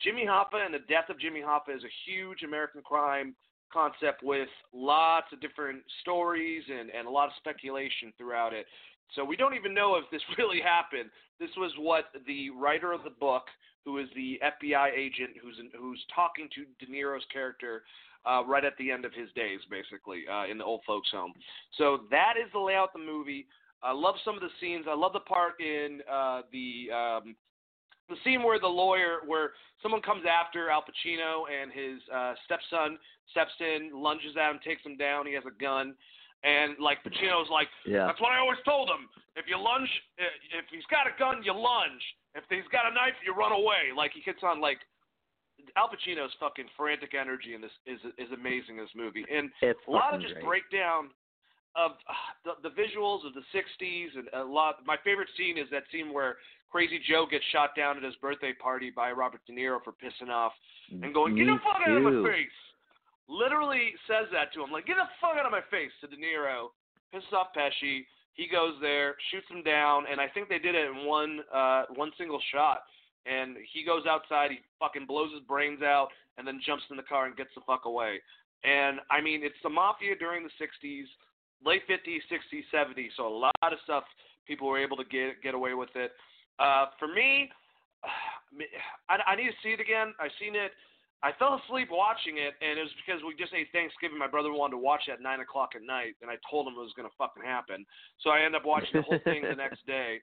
Jimmy Hoffa and the death of Jimmy Hoffa is a huge American crime concept with lots of different stories and, and a lot of speculation throughout it. So we don't even know if this really happened. This was what the writer of the book, who is the FBI agent who's who's talking to De Niro's character uh, right at the end of his days, basically uh, in the old folks' home. So that is the layout of the movie. I love some of the scenes. I love the part in uh, the um, the scene where the lawyer, where someone comes after Al Pacino and his uh, stepson steps in, lunges at him, takes him down. He has a gun, and like Pacino's like, Yeah. that's what I always told him. If you lunge, if he's got a gun, you lunge. If he's got a knife, you run away. Like he gets on like Al Pacino's fucking frantic energy in this is is amazing this movie, and It's a lot of just great. breakdown of uh, the, the visuals of the '60s, and a lot. My favorite scene is that scene where Crazy Joe gets shot down at his birthday party by Robert De Niro for pissing off and going, "Get the fuck out of my face!" Literally says that to him, like, "Get the fuck out of my face!" To De Niro, pisses off Pesci. He goes there, shoots him down, and I think they did it in one uh, one single shot. And he goes outside, he fucking blows his brains out, and then jumps in the car and gets the fuck away. And I mean, it's the mafia during the '60s, late '50s, '60s, '70s. So a lot of stuff people were able to get get away with it. Uh, for me, I, I need to see it again. I've seen it. I fell asleep watching it, and it was because we just ate Thanksgiving. My brother wanted to watch it at nine o'clock at night, and I told him it was going to fucking happen. So I ended up watching the whole thing the next day.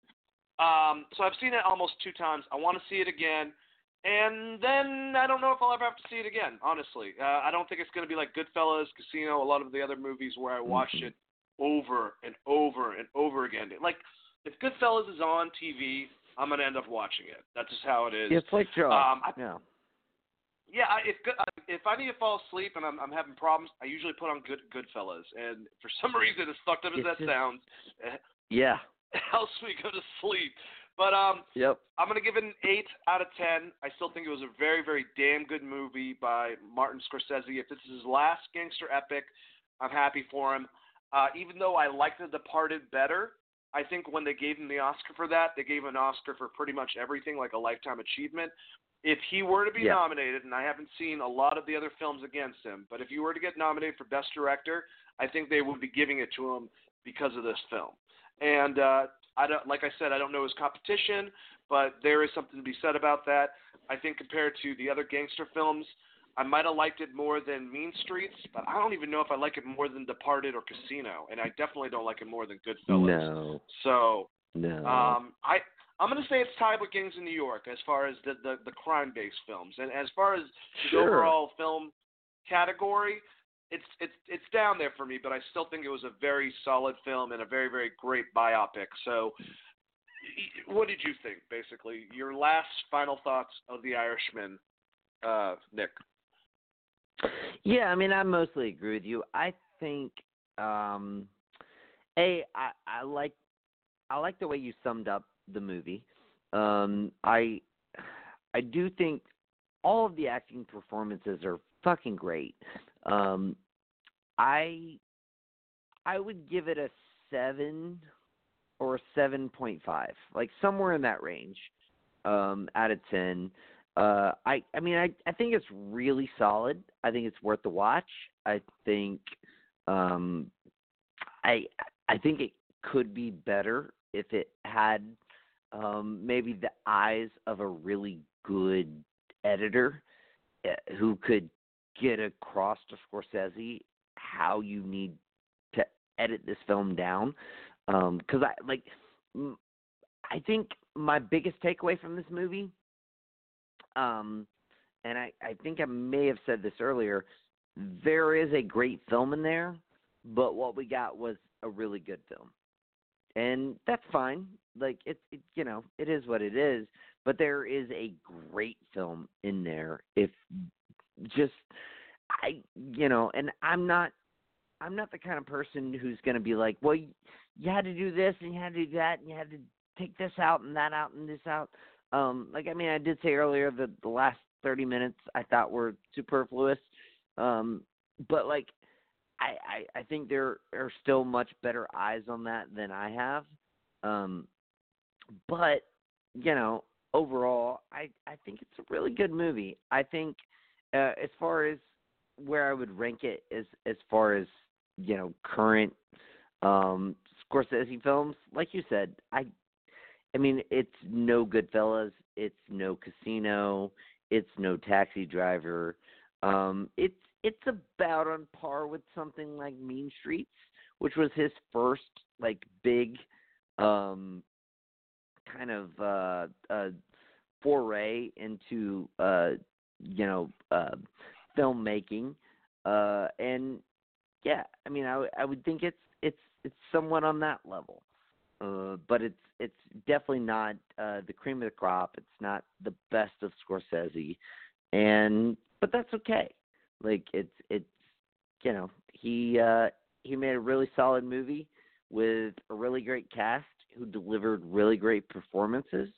Um, so I've seen it almost two times. I want to see it again, and then I don't know if I'll ever have to see it again. Honestly, uh, I don't think it's going to be like Goodfellas, Casino, a lot of the other movies where I watched it over and over and over again. Like if Goodfellas is on TV, I'm going to end up watching it. That's just how it is. It's like Jaws. Um, I- yeah. Yeah, I, if uh, if I need to fall asleep and I'm I'm having problems, I usually put on Good Goodfellas, and for some reason, as fucked up as that sounds, it Yeah. helps me go to sleep. But um, Yep. I'm gonna give it an eight out of ten. I still think it was a very very damn good movie by Martin Scorsese. If this is his last gangster epic, I'm happy for him. Uh, even though I like The Departed better, I think when they gave him the Oscar for that, they gave him an Oscar for pretty much everything, like a lifetime achievement. If he were to be Yeah. nominated, and I haven't seen a lot of the other films against him, but if he were to get nominated for Best Director, I think they would be giving it to him because of this film. And uh, I don't, like I said, I don't know his competition, but there is something to be said about that. I think compared to the other gangster films, I might have liked it more than Mean Streets, but I don't even know if I like it more than Departed or Casino, and I definitely don't like it more than Goodfellas. No. So No. um, I I'm gonna say it's tied with Gangs in New York as far as the the, the crime based films, and as far as the overall film category, it's it's it's down there for me. But I still think it was a very solid film and a very very great biopic. So, what did you think? Basically, your last final thoughts of The Irishman, uh, Nick. Yeah, I mean, I mostly agree with you. I think Um, a, I, I like, I like the way you summed up the movie. Um, I, I do think all of the acting performances are fucking great. Um, I, I would give it a seven or a seven point five, like somewhere in that range, um, out of ten. Uh, I I mean I I think it's really solid. I think it's worth the watch. I think um, I I think it could be better if it had um, maybe the eyes of a really good editor uh, who could get across to Scorsese how you need to edit this film down. Because I like, I think my biggest takeaway from this movie um, and I, I think I may have said this earlier. There is a great film in there, but what we got was a really good film, and that's fine. Like it's, it, you know, it is what it is. But there is a great film in there. If just I, you know, and I'm not, I'm not the kind of person who's going to be like, well, you had to do this and you had to do that and you had to take this out and that out and this out. Um, like I mean, I did say earlier that the last 30 minutes I thought were superfluous, um, but like I, I I think there are still much better eyes on that than I have. Um, but you know, overall, I I think it's a really good movie. I think uh, as far as where I would rank it as as far as you know current um Scorsese films, like you said, I I mean, it's no Goodfellas, it's no Casino, it's no Taxi Driver. Um, it's it's about on par with something like Mean Streets, which was his first like big um, kind of uh, uh, foray into uh, you know uh, filmmaking. Uh, and yeah, I mean, I, I would think it's it's it's somewhat on that level. Uh, but it's it's definitely not uh, the cream of the crop. It's not the best of Scorsese, and but that's okay. Like it's it's you know he uh, he made a really solid movie with a really great cast who delivered really great performances,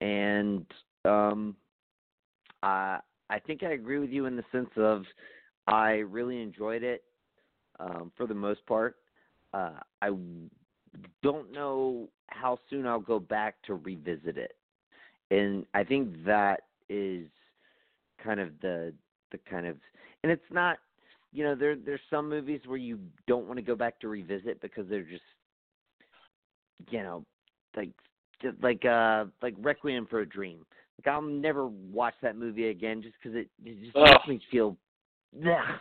and um, I I think I agree with you in the sense of I really enjoyed it um, for the most part. Uh, I don't know how soon I'll go back to revisit it. And I think that is kind of the the kind of and it's not you know there there's some movies where you don't want to go back to revisit because they're just you know like just like uh like Requiem for a Dream. Like I'll never watch that movie again just because it, it just Ugh. makes me feel yeah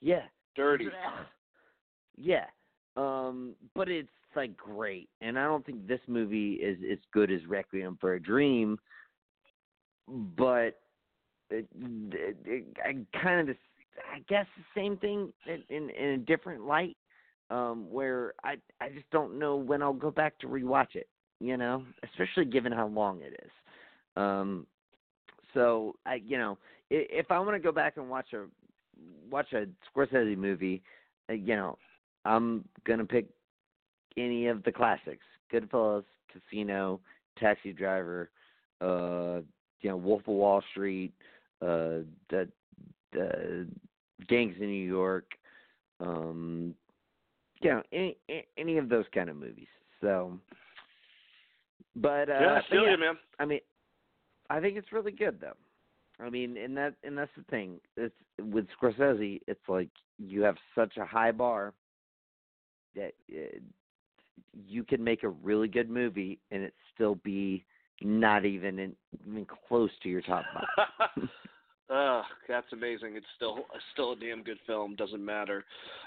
yeah Dirty. yeah um but it's like great and i don't think this movie is as good as requiem for a dream but it, it, it, i kind of i guess the same thing in, in in a different light um where i i just don't know when i'll go back to rewatch it you know especially given how long it is. Um so i you know i- if i want to go back and watch a watch a scorsese movie uh, you know i'm gonna pick any of the classics goodfellas casino taxi driver uh you know wolf of wall street uh the the gangs in new york um you know any any of those kind of movies so but uh yeah, I feel yeah, you, man. I mean, I think it's really good though. I mean, and that and that's the thing. It's with Scorsese, it's like you have such a high bar that uh, you can make a really good movie and it still be not even in, even close to your top five. Ugh, that's amazing. It's still still a damn good film. Doesn't matter.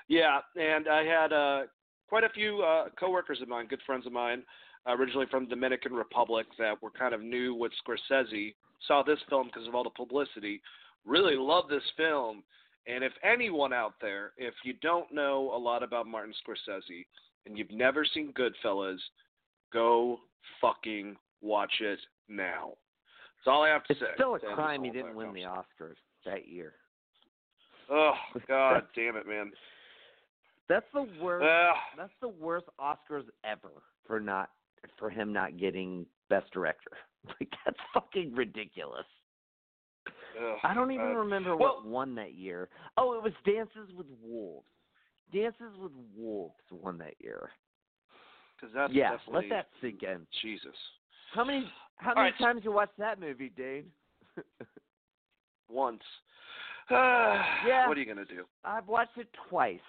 Yeah, and I had uh, quite a few uh, coworkers of mine, good friends of mine, originally from the Dominican Republic, that were kind of new with Scorsese. Saw this film because of all the publicity. Really love this film. And if anyone out there, if you don't know a lot about Martin Scorsese and you've never seen Goodfellas, go fucking watch it now. That's all I have to it's say. still a crime he didn't win the. Oscars that year. Oh God damn it, man! That's the worst. Uh, That's the worst Oscars ever for not for him not getting Best Director. Like that's fucking ridiculous. I don't even uh, remember well- what won that year. Oh, it was Dances with Wolves. Dances with Wolves won that year. Cause that's yeah, let that sink in. Jesus. How many how All many right. times you watched that movie, Dane? Once. Yeah. What are you gonna do? I've watched it twice,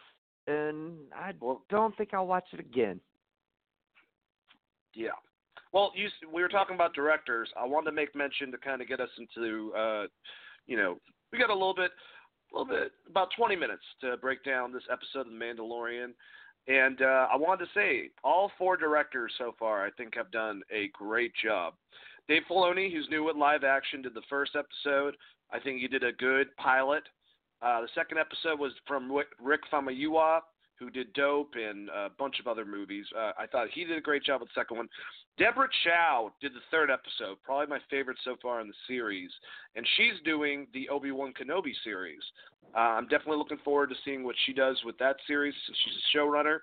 and I Well- don't think I'll watch it again. Yeah. Well, you, we were talking about directors. I wanted to make mention to kind of get us into, uh, you know, we got a little bit, a little bit, about 20 minutes to break down this episode of The Mandalorian. And uh, I wanted to say, all four directors so far, I think, have done a great job. Dave Filoni, who's new with live action, did the first episode. I think he did a good pilot. Uh, the second episode was from Rick- Rick Famuyiwa, who did Dope and a bunch of other movies. Uh, I thought he did a great job with the second one. Deborah Chow did the third episode, probably my favorite so far in the series, and she's doing the Obi Wan Kenobi series. Uh, I'm definitely looking forward to seeing what she does with that series she's a showrunner.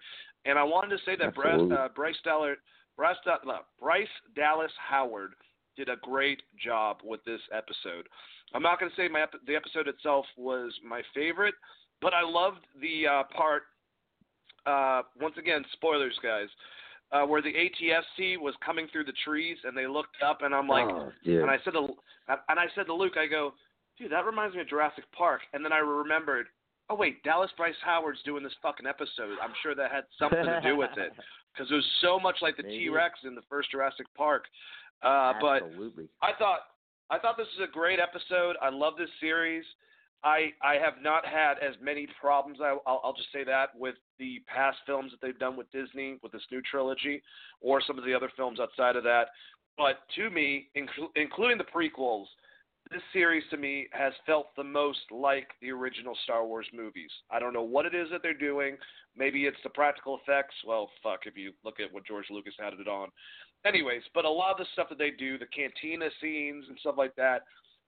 And I wanted to say that Bryce, uh, Bryce, Dallas, Bryce, no, Bryce Dallas Howard did a great job with this episode. I'm not going to say my ep- the episode itself was my favorite, but I loved the uh, part. Uh, once again, spoilers, guys. Uh, where the ATST was coming through the trees, and they looked up, and I'm like, oh, and I said to and I said to Luke, I go, dude, that reminds me of Jurassic Park. And then I remembered, oh wait, Dallas Bryce Howard's doing this fucking episode. I'm sure that had something to do with it because it was so much like the T Rex in the first Jurassic Park. Uh, but I thought I thought this was a great episode. I love this series. I I have not had as many problems. I, I'll, I'll just say that with the past films that they've done with Disney with this new trilogy, or some of the other films outside of that. But to me, inclu- including the prequels, this series to me has felt the most like the original Star Wars movies. I don't know what it is that they're doing. Maybe it's the practical effects. Well, fuck, if you look at what George Lucas had it on. Anyways, but a lot of the stuff that they do, the cantina scenes and stuff like that,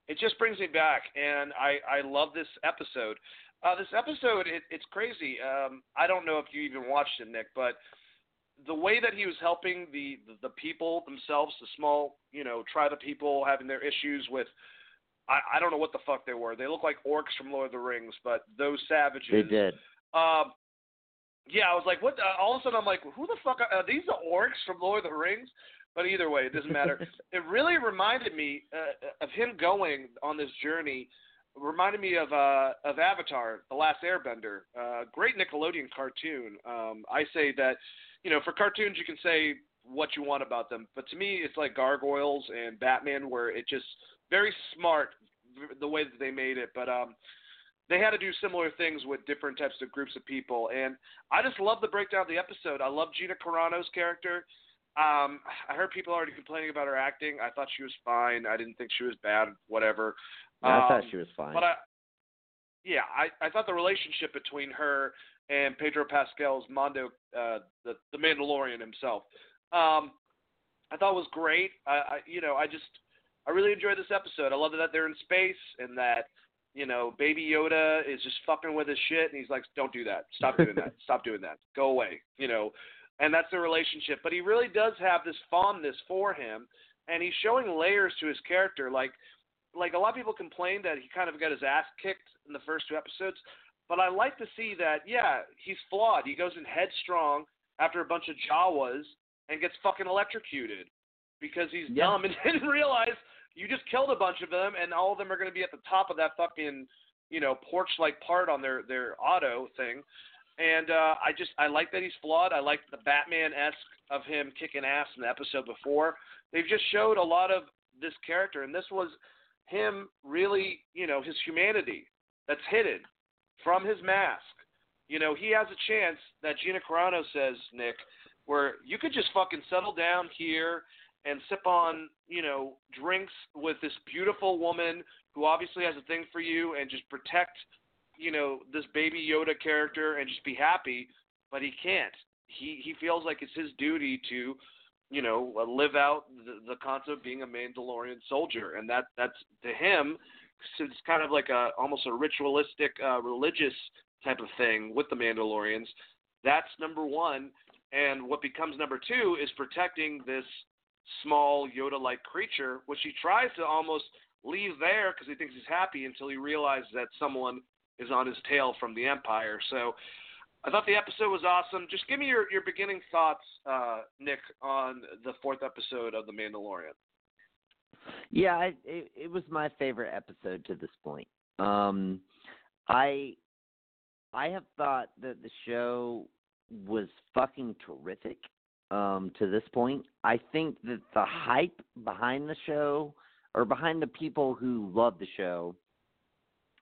it just brings me back, and I I love this episode. Uh, this episode, it, it's crazy. Um, I don't know if you even watched it, Nick, but the way that he was helping the, the the people themselves, the small you know tribe of people having their issues with. I, I don't know what the fuck they were. They look like orcs from Lord of the Rings, but those savages. They did. Um, yeah, I was like, what? The, all of a sudden, I'm like, who the fuck are, are these? The orcs from Lord of the Rings? But either way, it doesn't matter. it really reminded me uh, of him going on this journey. Reminded me of uh, of Avatar: The Last Airbender. Uh, great Nickelodeon cartoon. Um, I say that, you know, for cartoons you can say what you want about them, but to me it's like Gargoyles and Batman, where it just very smart the way that they made it. But um, they had to do similar things with different types of groups of people, and I just love the breakdown of the episode. I love Gina Carano's character. Um, I heard people already complaining about her acting. I thought she was fine. I didn't think she was bad. Whatever. I thought Um, she was fine. But I, yeah, I, I thought the relationship between her and Pedro Pascal's Mando, uh, the the Mandalorian himself, um, I thought was great. I, I, you know, I just I really enjoyed this episode. I love that they're in space and that you know Baby Yoda is just fucking with his shit, and he's like, "Don't do that. Stop doing that. Stop doing that. Go away." You know, and that's the relationship. But he really does have this fondness for him, and he's showing layers to his character. Like, like a lot of people complained that he kind of got his ass kicked in the first two episodes, but I like to see that. Yeah, he's flawed. He goes in headstrong after a bunch of Jawas and gets fucking electrocuted because he's Yeah. dumb and didn't realize you just killed a bunch of them, and all of them are going to be at the top of that fucking you know porch-like part on their their auto thing. And uh, I just I like that he's flawed. I like the Batman esque of him kicking ass in the episode before. They've just showed a lot of this character, and this was him really, you know, his humanity that's hidden from his mask. You know, he has a chance that Gina Carano says, Nick, where you could just fucking settle down here and sip on, you know, drinks with this beautiful woman who obviously has a thing for you and just protect, you know, this baby Yoda character and just be happy, but he can't. He he feels like it's his duty to, you know, uh, live out the, the concept of being a Mandalorian soldier, and that that's to him. It's kind of like a almost a ritualistic, uh, religious type of thing with the Mandalorians. That's number one. And what becomes number two is protecting this small Yoda like creature, which he tries to almost leave there because he thinks he's happy until he realizes that someone is on his tail from the Empire. So I thought the episode was awesome. Just give me your, your beginning thoughts, uh, Nick, on the fourth episode of The Mandalorian. Yeah, I, it, it was my favorite episode to this point. Um, I I have thought that the show was fucking terrific um, to this point. I think that the hype behind the show or behind the people who love the show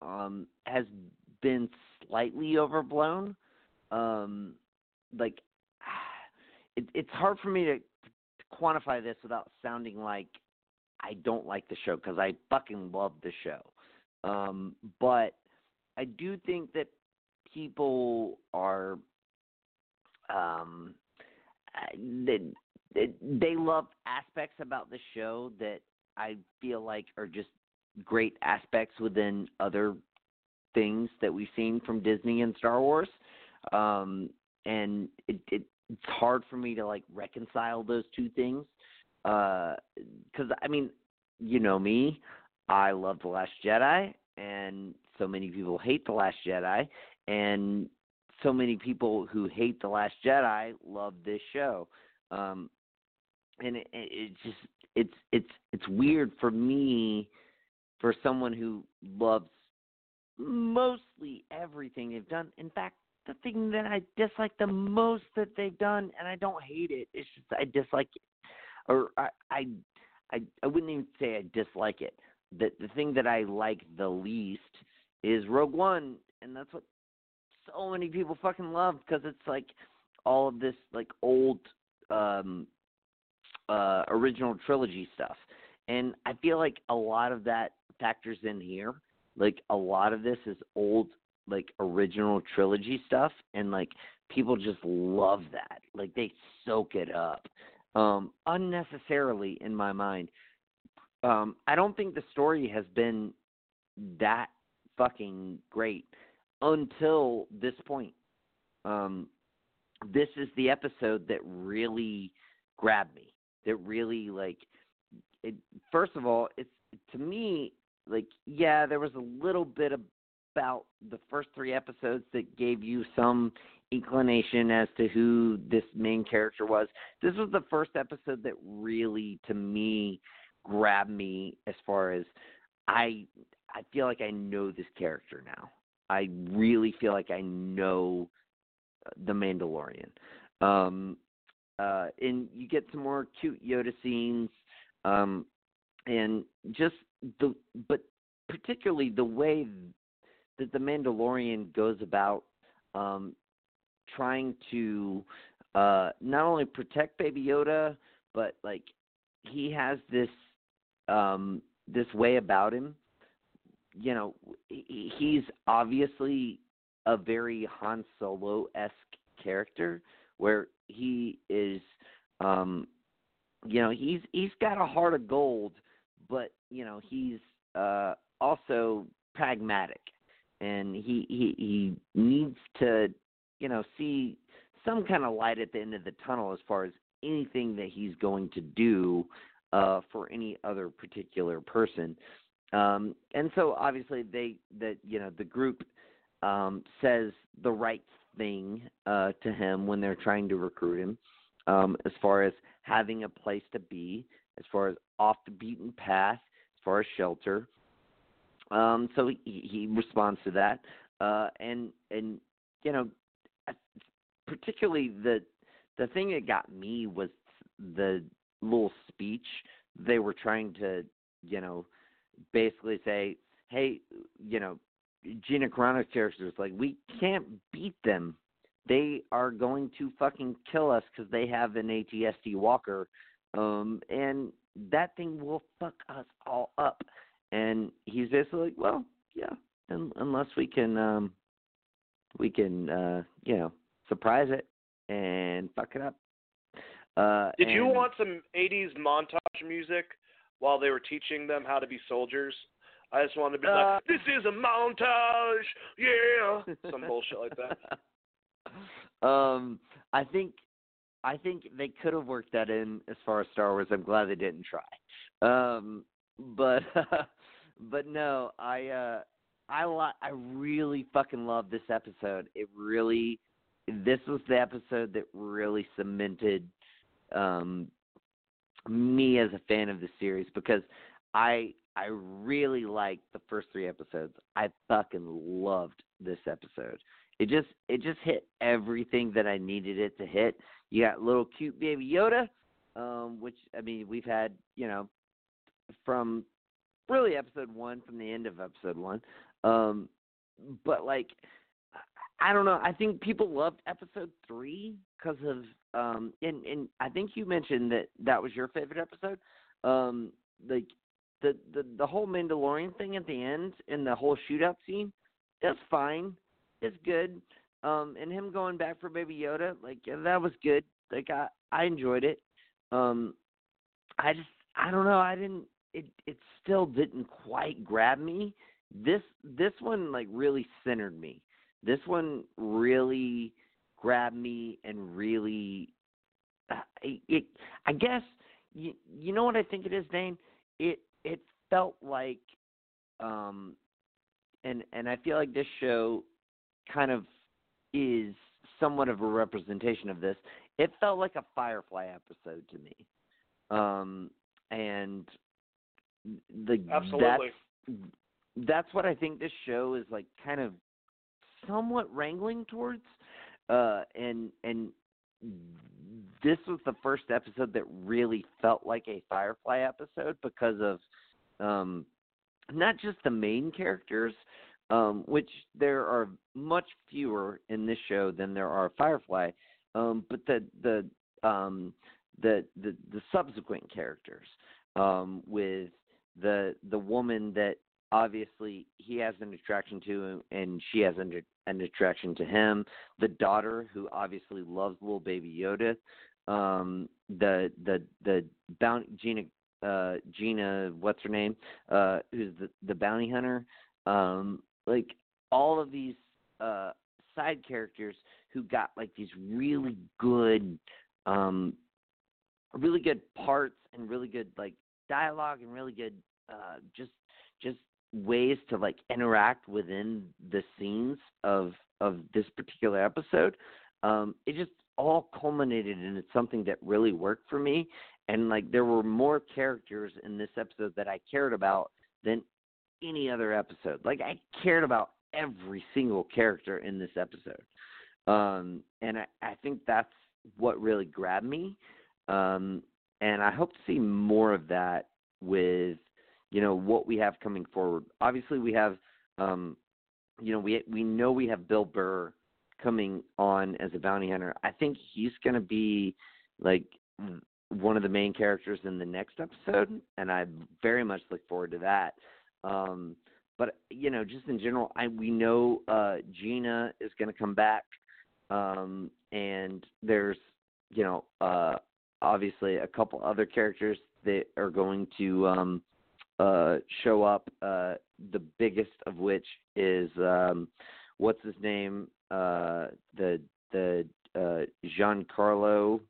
um, has been slightly overblown. Um, like, it, it's hard for me to, to quantify this without sounding like I don't like the show because I fucking love the show. Um, but I do think that people are um, they, they they love aspects about the show that I feel like are just great aspects within other things that we've seen from Disney and Star Wars. Um, and it, it it's hard for me to like reconcile those two things because uh, I mean, you know me, I love the Last Jedi, and so many people hate the Last Jedi, and so many people who hate the Last Jedi love this show, um, and it, it just it's it's it's weird for me, for someone who loves mostly everything they've done. In fact, the thing that I dislike the most that they've done, and I don't hate it, it's just I dislike it, or I I I, I wouldn't even say I dislike it. The the thing that I like the least is Rogue One, and that's what so many people fucking love because it's like all of this like old um uh original trilogy stuff. And I feel like a lot of that factors in here. Like a lot of this is old like original trilogy stuff and like people just love that. Like they soak it up. Um unnecessarily in my mind. Um I don't think the story has been that fucking great until this point. Um, this is the episode that really grabbed me. That really like it. First of all, it's to me like yeah, there was a little bit about the first three episodes that gave you some inclination as to who this main character was. This was the first episode that really, to me, grabbed me as far as I I feel like I know this character now. I really feel like I know uh, the Mandalorian. Um, uh, and you get some more cute Yoda scenes, um, and just the but particularly the way that the Mandalorian goes about um, trying to uh, not only protect Baby Yoda, but like he has this um, this way about him. You know, he's obviously a very Han Solo esque character where he is, um, you know, he's he's got a heart of gold, but you know he's uh, also pragmatic, and he he he needs to, you know, see some kind of light at the end of the tunnel as far as anything that he's going to do uh, for any other particular person. Um, and so obviously they that you know the group um, says the right thing uh, to him when they're trying to recruit him, um, as far as having a place to be, as far as off the beaten path, far as shelter. Um, so he, he responds to that, uh, and and you know, particularly the the thing that got me was the little speech they were trying to you know basically say, hey, you know, Gina Carano's characters like we can't beat them. They are going to fucking kill us because they have an ATST walker, um, and that thing will fuck us all up. And he's basically like, well, yeah, un- unless we can, um, we can, uh, you know, surprise it and fuck it up. Uh, Did and, you want some '80s montage music while they were teaching them how to be soldiers. I just wanted to be uh, like, "This is a montage, yeah," some bullshit like that. um, I think I think they could have worked that in as far as Star Wars. I'm glad they didn't try. Um, but but no, I uh, I li- I really fucking love this episode. It really this was the episode that really cemented um, me as a fan of the series because I I really liked the first three episodes. I fucking loved this episode. It just it just hit everything that I needed it to hit. You got little cute baby Yoda, um, which I mean we've had you know from really episode one from the end of episode one, um, but like I don't know. I think people loved episode three because of um and and I think you mentioned that that was your favorite episode. Um, like the the the whole Mandalorian thing at the end and the whole shootout scene, that's fine. It's good. Um, and him going back for Baby Yoda, like yeah, that was good. Like I I enjoyed it. Um, I just I don't know. I didn't. It it still didn't quite grab me. This this one like really centered me. This one really grabbed me and really. Uh, it, it I guess you you know what I think it is, Dane. It it felt like um and and I feel like this show kind of is somewhat of a representation of this. It felt like a Firefly episode to me. Um and the Absolutely. that's that's what I think this show is like kind of somewhat wrangling towards uh and and this was the first episode that really felt like a Firefly episode because of um, not just the main characters, um, which there are much fewer in this show than there are Firefly, um, but the the um, the, the the subsequent characters um, with the the woman that obviously he has an attraction to and she has an, an attraction to him the daughter who obviously loves little baby yoda um the the the bounty gina uh gina what's her name? Uh who's the the bounty hunter? Um like all of these uh side characters who got like these really good um really good parts and really good like dialogue and really good uh just just ways to like interact within the scenes of of this particular episode um it just all culminated into something that really worked for me. And like there were more characters in this episode that I cared about than any other episode like I cared about every single character in this episode um and I, I think that's what really grabbed me um and I hope to see more of that with you know what we have coming forward. Obviously, we have um, you know we we know we have Bill Burr coming on as a bounty hunter. I think he's going to be like one of the main characters in the next episode, and I very much look forward to that. Um, but you know, just in general, I we know uh, Gina is going to come back, um, and there's you know uh, obviously a couple other characters that are going to um, uh, show up. Uh, the biggest of which is um, what's his name? Uh, the the uh, Giancarlo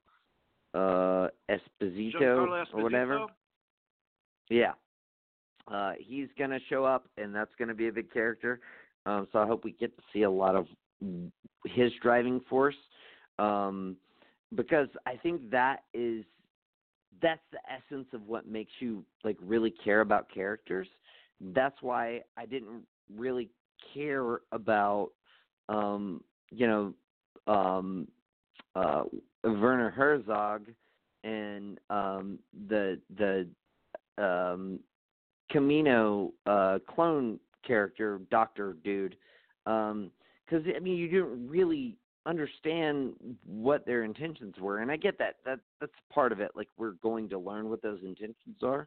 uh, Esposito, Giancarlo or whatever. Yeah, uh, he's gonna show up, and that's gonna be a big character. Um, so I hope we get to see a lot of his driving force, um, because I think that is that's the essence of what makes you like really care about characters. That's why I didn't really care about um you know um uh Werner Herzog and um the the um Kamino uh clone character doctor dude um cuz I mean you didn't really understand what their intentions were and i get that that that's part of it like we're going to learn what those intentions are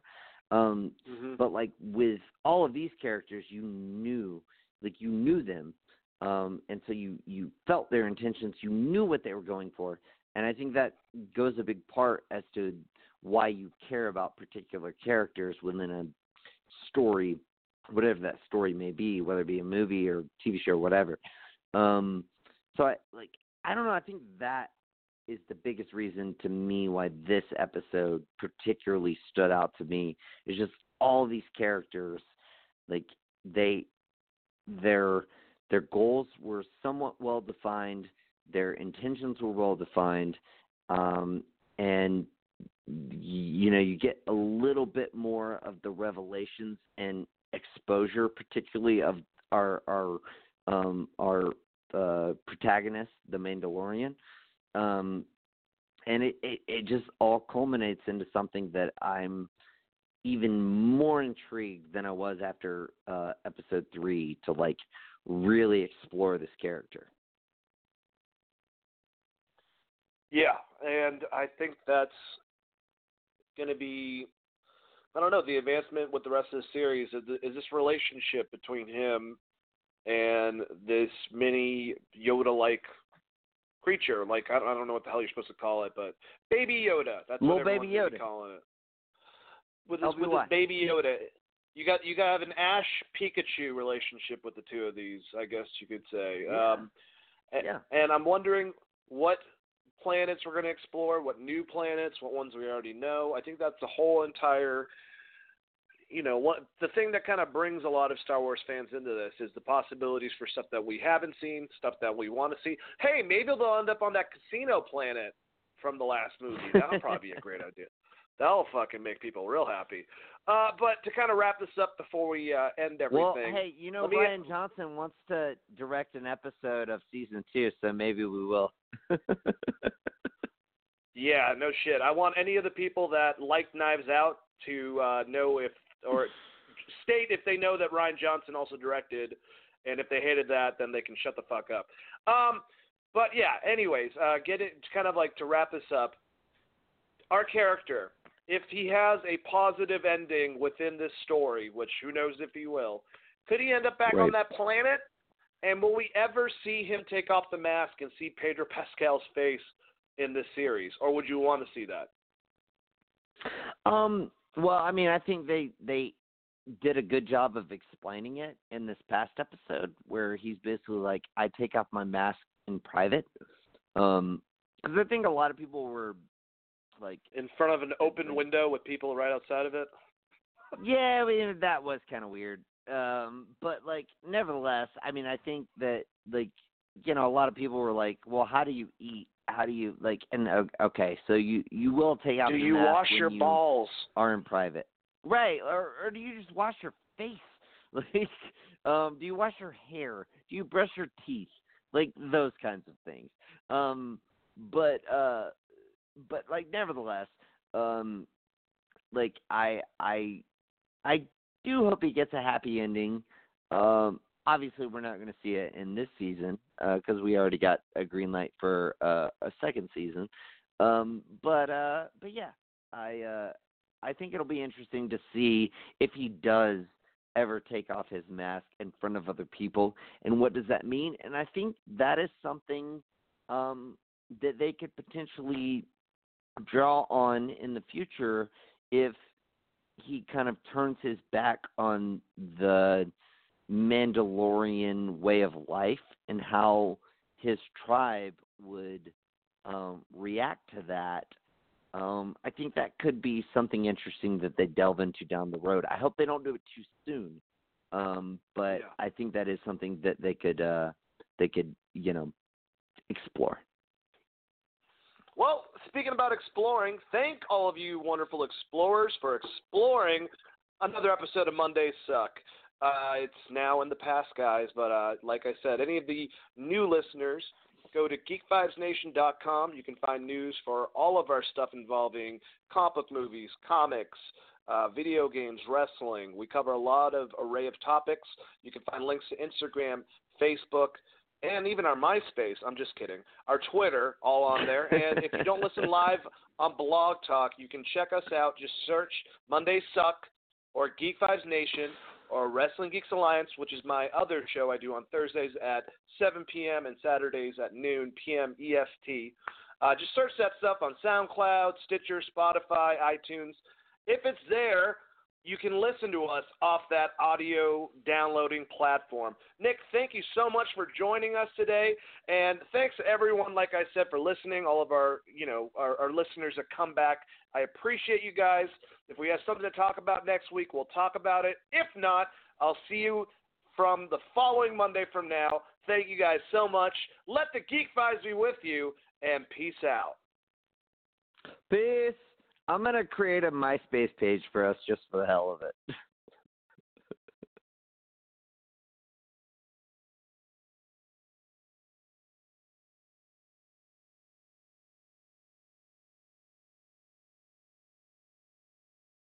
um Mhm. but like with all of these characters you knew like you knew them um and so you you felt their intentions you knew what they were going for and i think that goes a big part as to why you care about particular characters within a story whatever that story may be whether it be a movie or tv show or whatever um so I like I don't know. I think that is the biggest reason to me why this episode particularly stood out to me is just all these characters like they their their goals were somewhat well defined their intentions were well defined um and you know you get a little bit more of the revelations and exposure particularly of our our um our uh protagonist the mandalorian. Um and it, it it just all culminates into something that i'm even more intrigued than i was after uh episode 3 to like really explore this character. Yeah, and I think that's going to be, I don't know, the advancement with the rest of the series is, is this relationship between him and this mini Yoda-like creature. Like I don't, I don't know what the hell you're supposed to call it, but Baby Yoda. That's Little what Baby everyone's Yoda. calling it. With this, with this Baby Yoda, you got you got to have an Ash Pikachu relationship with the two of these. I guess you could say. Yeah. Um, Yeah. And I'm wondering what planets we're going to explore, what new planets, what ones we already know. I think that's the whole entire. You know, what the thing that kind of brings a lot of Star Wars fans into this is the possibilities for stuff that we haven't seen, stuff that we want to see. Hey, maybe they'll end up on that casino planet from the last movie. That'll probably be a great idea. That'll fucking make people real happy. Uh, but to kind of wrap this up before we uh, end everything. Well, hey, you know Rian Johnson wants to direct an episode of season two, so maybe we will. Yeah, no shit. I want any of the people that like Knives Out to uh, know if or state if they know that Rian Johnson also directed, and if they hated that, then they can shut the fuck up. Um, but yeah, anyways, uh, get it kind of like to wrap this up. Our character, if he has a positive ending within this story, which who knows if he will, could he end up back on that planet? And will we ever see him take off the mask and see Pedro Pascal's face in this series, or would you want to see that? Um. Well, I mean, I think they they did a good job of explaining it in this past episode, where he's basically like, "I take off my mask in private," um, because I think a lot of people were like, In front of an open window with people right outside of it? "Yeah, I mean, that was kind of weird." Um, but like, nevertheless, I mean, I think that like, you know, a lot of people were like, "Well, how do you eat? How do you like?" And okay, so you you will take out Do the you wash your you, balls? are in private. Right, or or do you just wash your face? Like, um, do you wash your hair? Do you brush your teeth? Like those kinds of things. Um, but uh, but like nevertheless, um, like I I I do hope he gets a happy ending. Um, obviously we're not going to see it in this season because we already got a green light for uh, a second season. Um, but uh, but yeah, I uh, I think it'll be interesting to see if he does ever take off his mask in front of other people and what does that mean and i think that is something um that they could potentially draw on in the future if he kind of turns his back on the mandalorian way of life and how his tribe would um react to that um, I think that could be something interesting that they delve into down the road. I hope they don't do it too soon, um, but Yeah. I think that is something that they could uh, they could you know explore. Well, speaking about exploring, thank all of you wonderful explorers for exploring another episode of Monday Suck. Uh, it's now in the past, guys, but uh, like I said, any of the new listeners, go to geekvibesnation.com. You can find news for all of our stuff involving comic book movies, comics, uh, video games, wrestling. We cover a lot of array of topics. You can find links to Instagram, Facebook, and even our MySpace. I'm just kidding. Our Twitter, all on there. And if you don't listen live on Blog Talk, you can check us out. Just search Monday Suck or Geek Vibes Nation or Wrestling Geeks Alliance, which is my other show I do on Thursdays at 7 p.m. and Saturdays at noon p.m. EST. Uh, just search that stuff on SoundCloud, Stitcher, Spotify, iTunes. If it's there, you can listen to us off that audio downloading platform. Nick, thank you so much for joining us today, and thanks everyone, like I said, for listening. All of our, you know, our, our listeners that come back. I appreciate you guys. If we have something to talk about next week, we'll talk about it. If not, I'll see you from the following Monday from now. Thank you guys so much. Let the Geek Vibes be with you, and peace out. Peace. I'm gonna create a MySpace page for us just for the hell of it.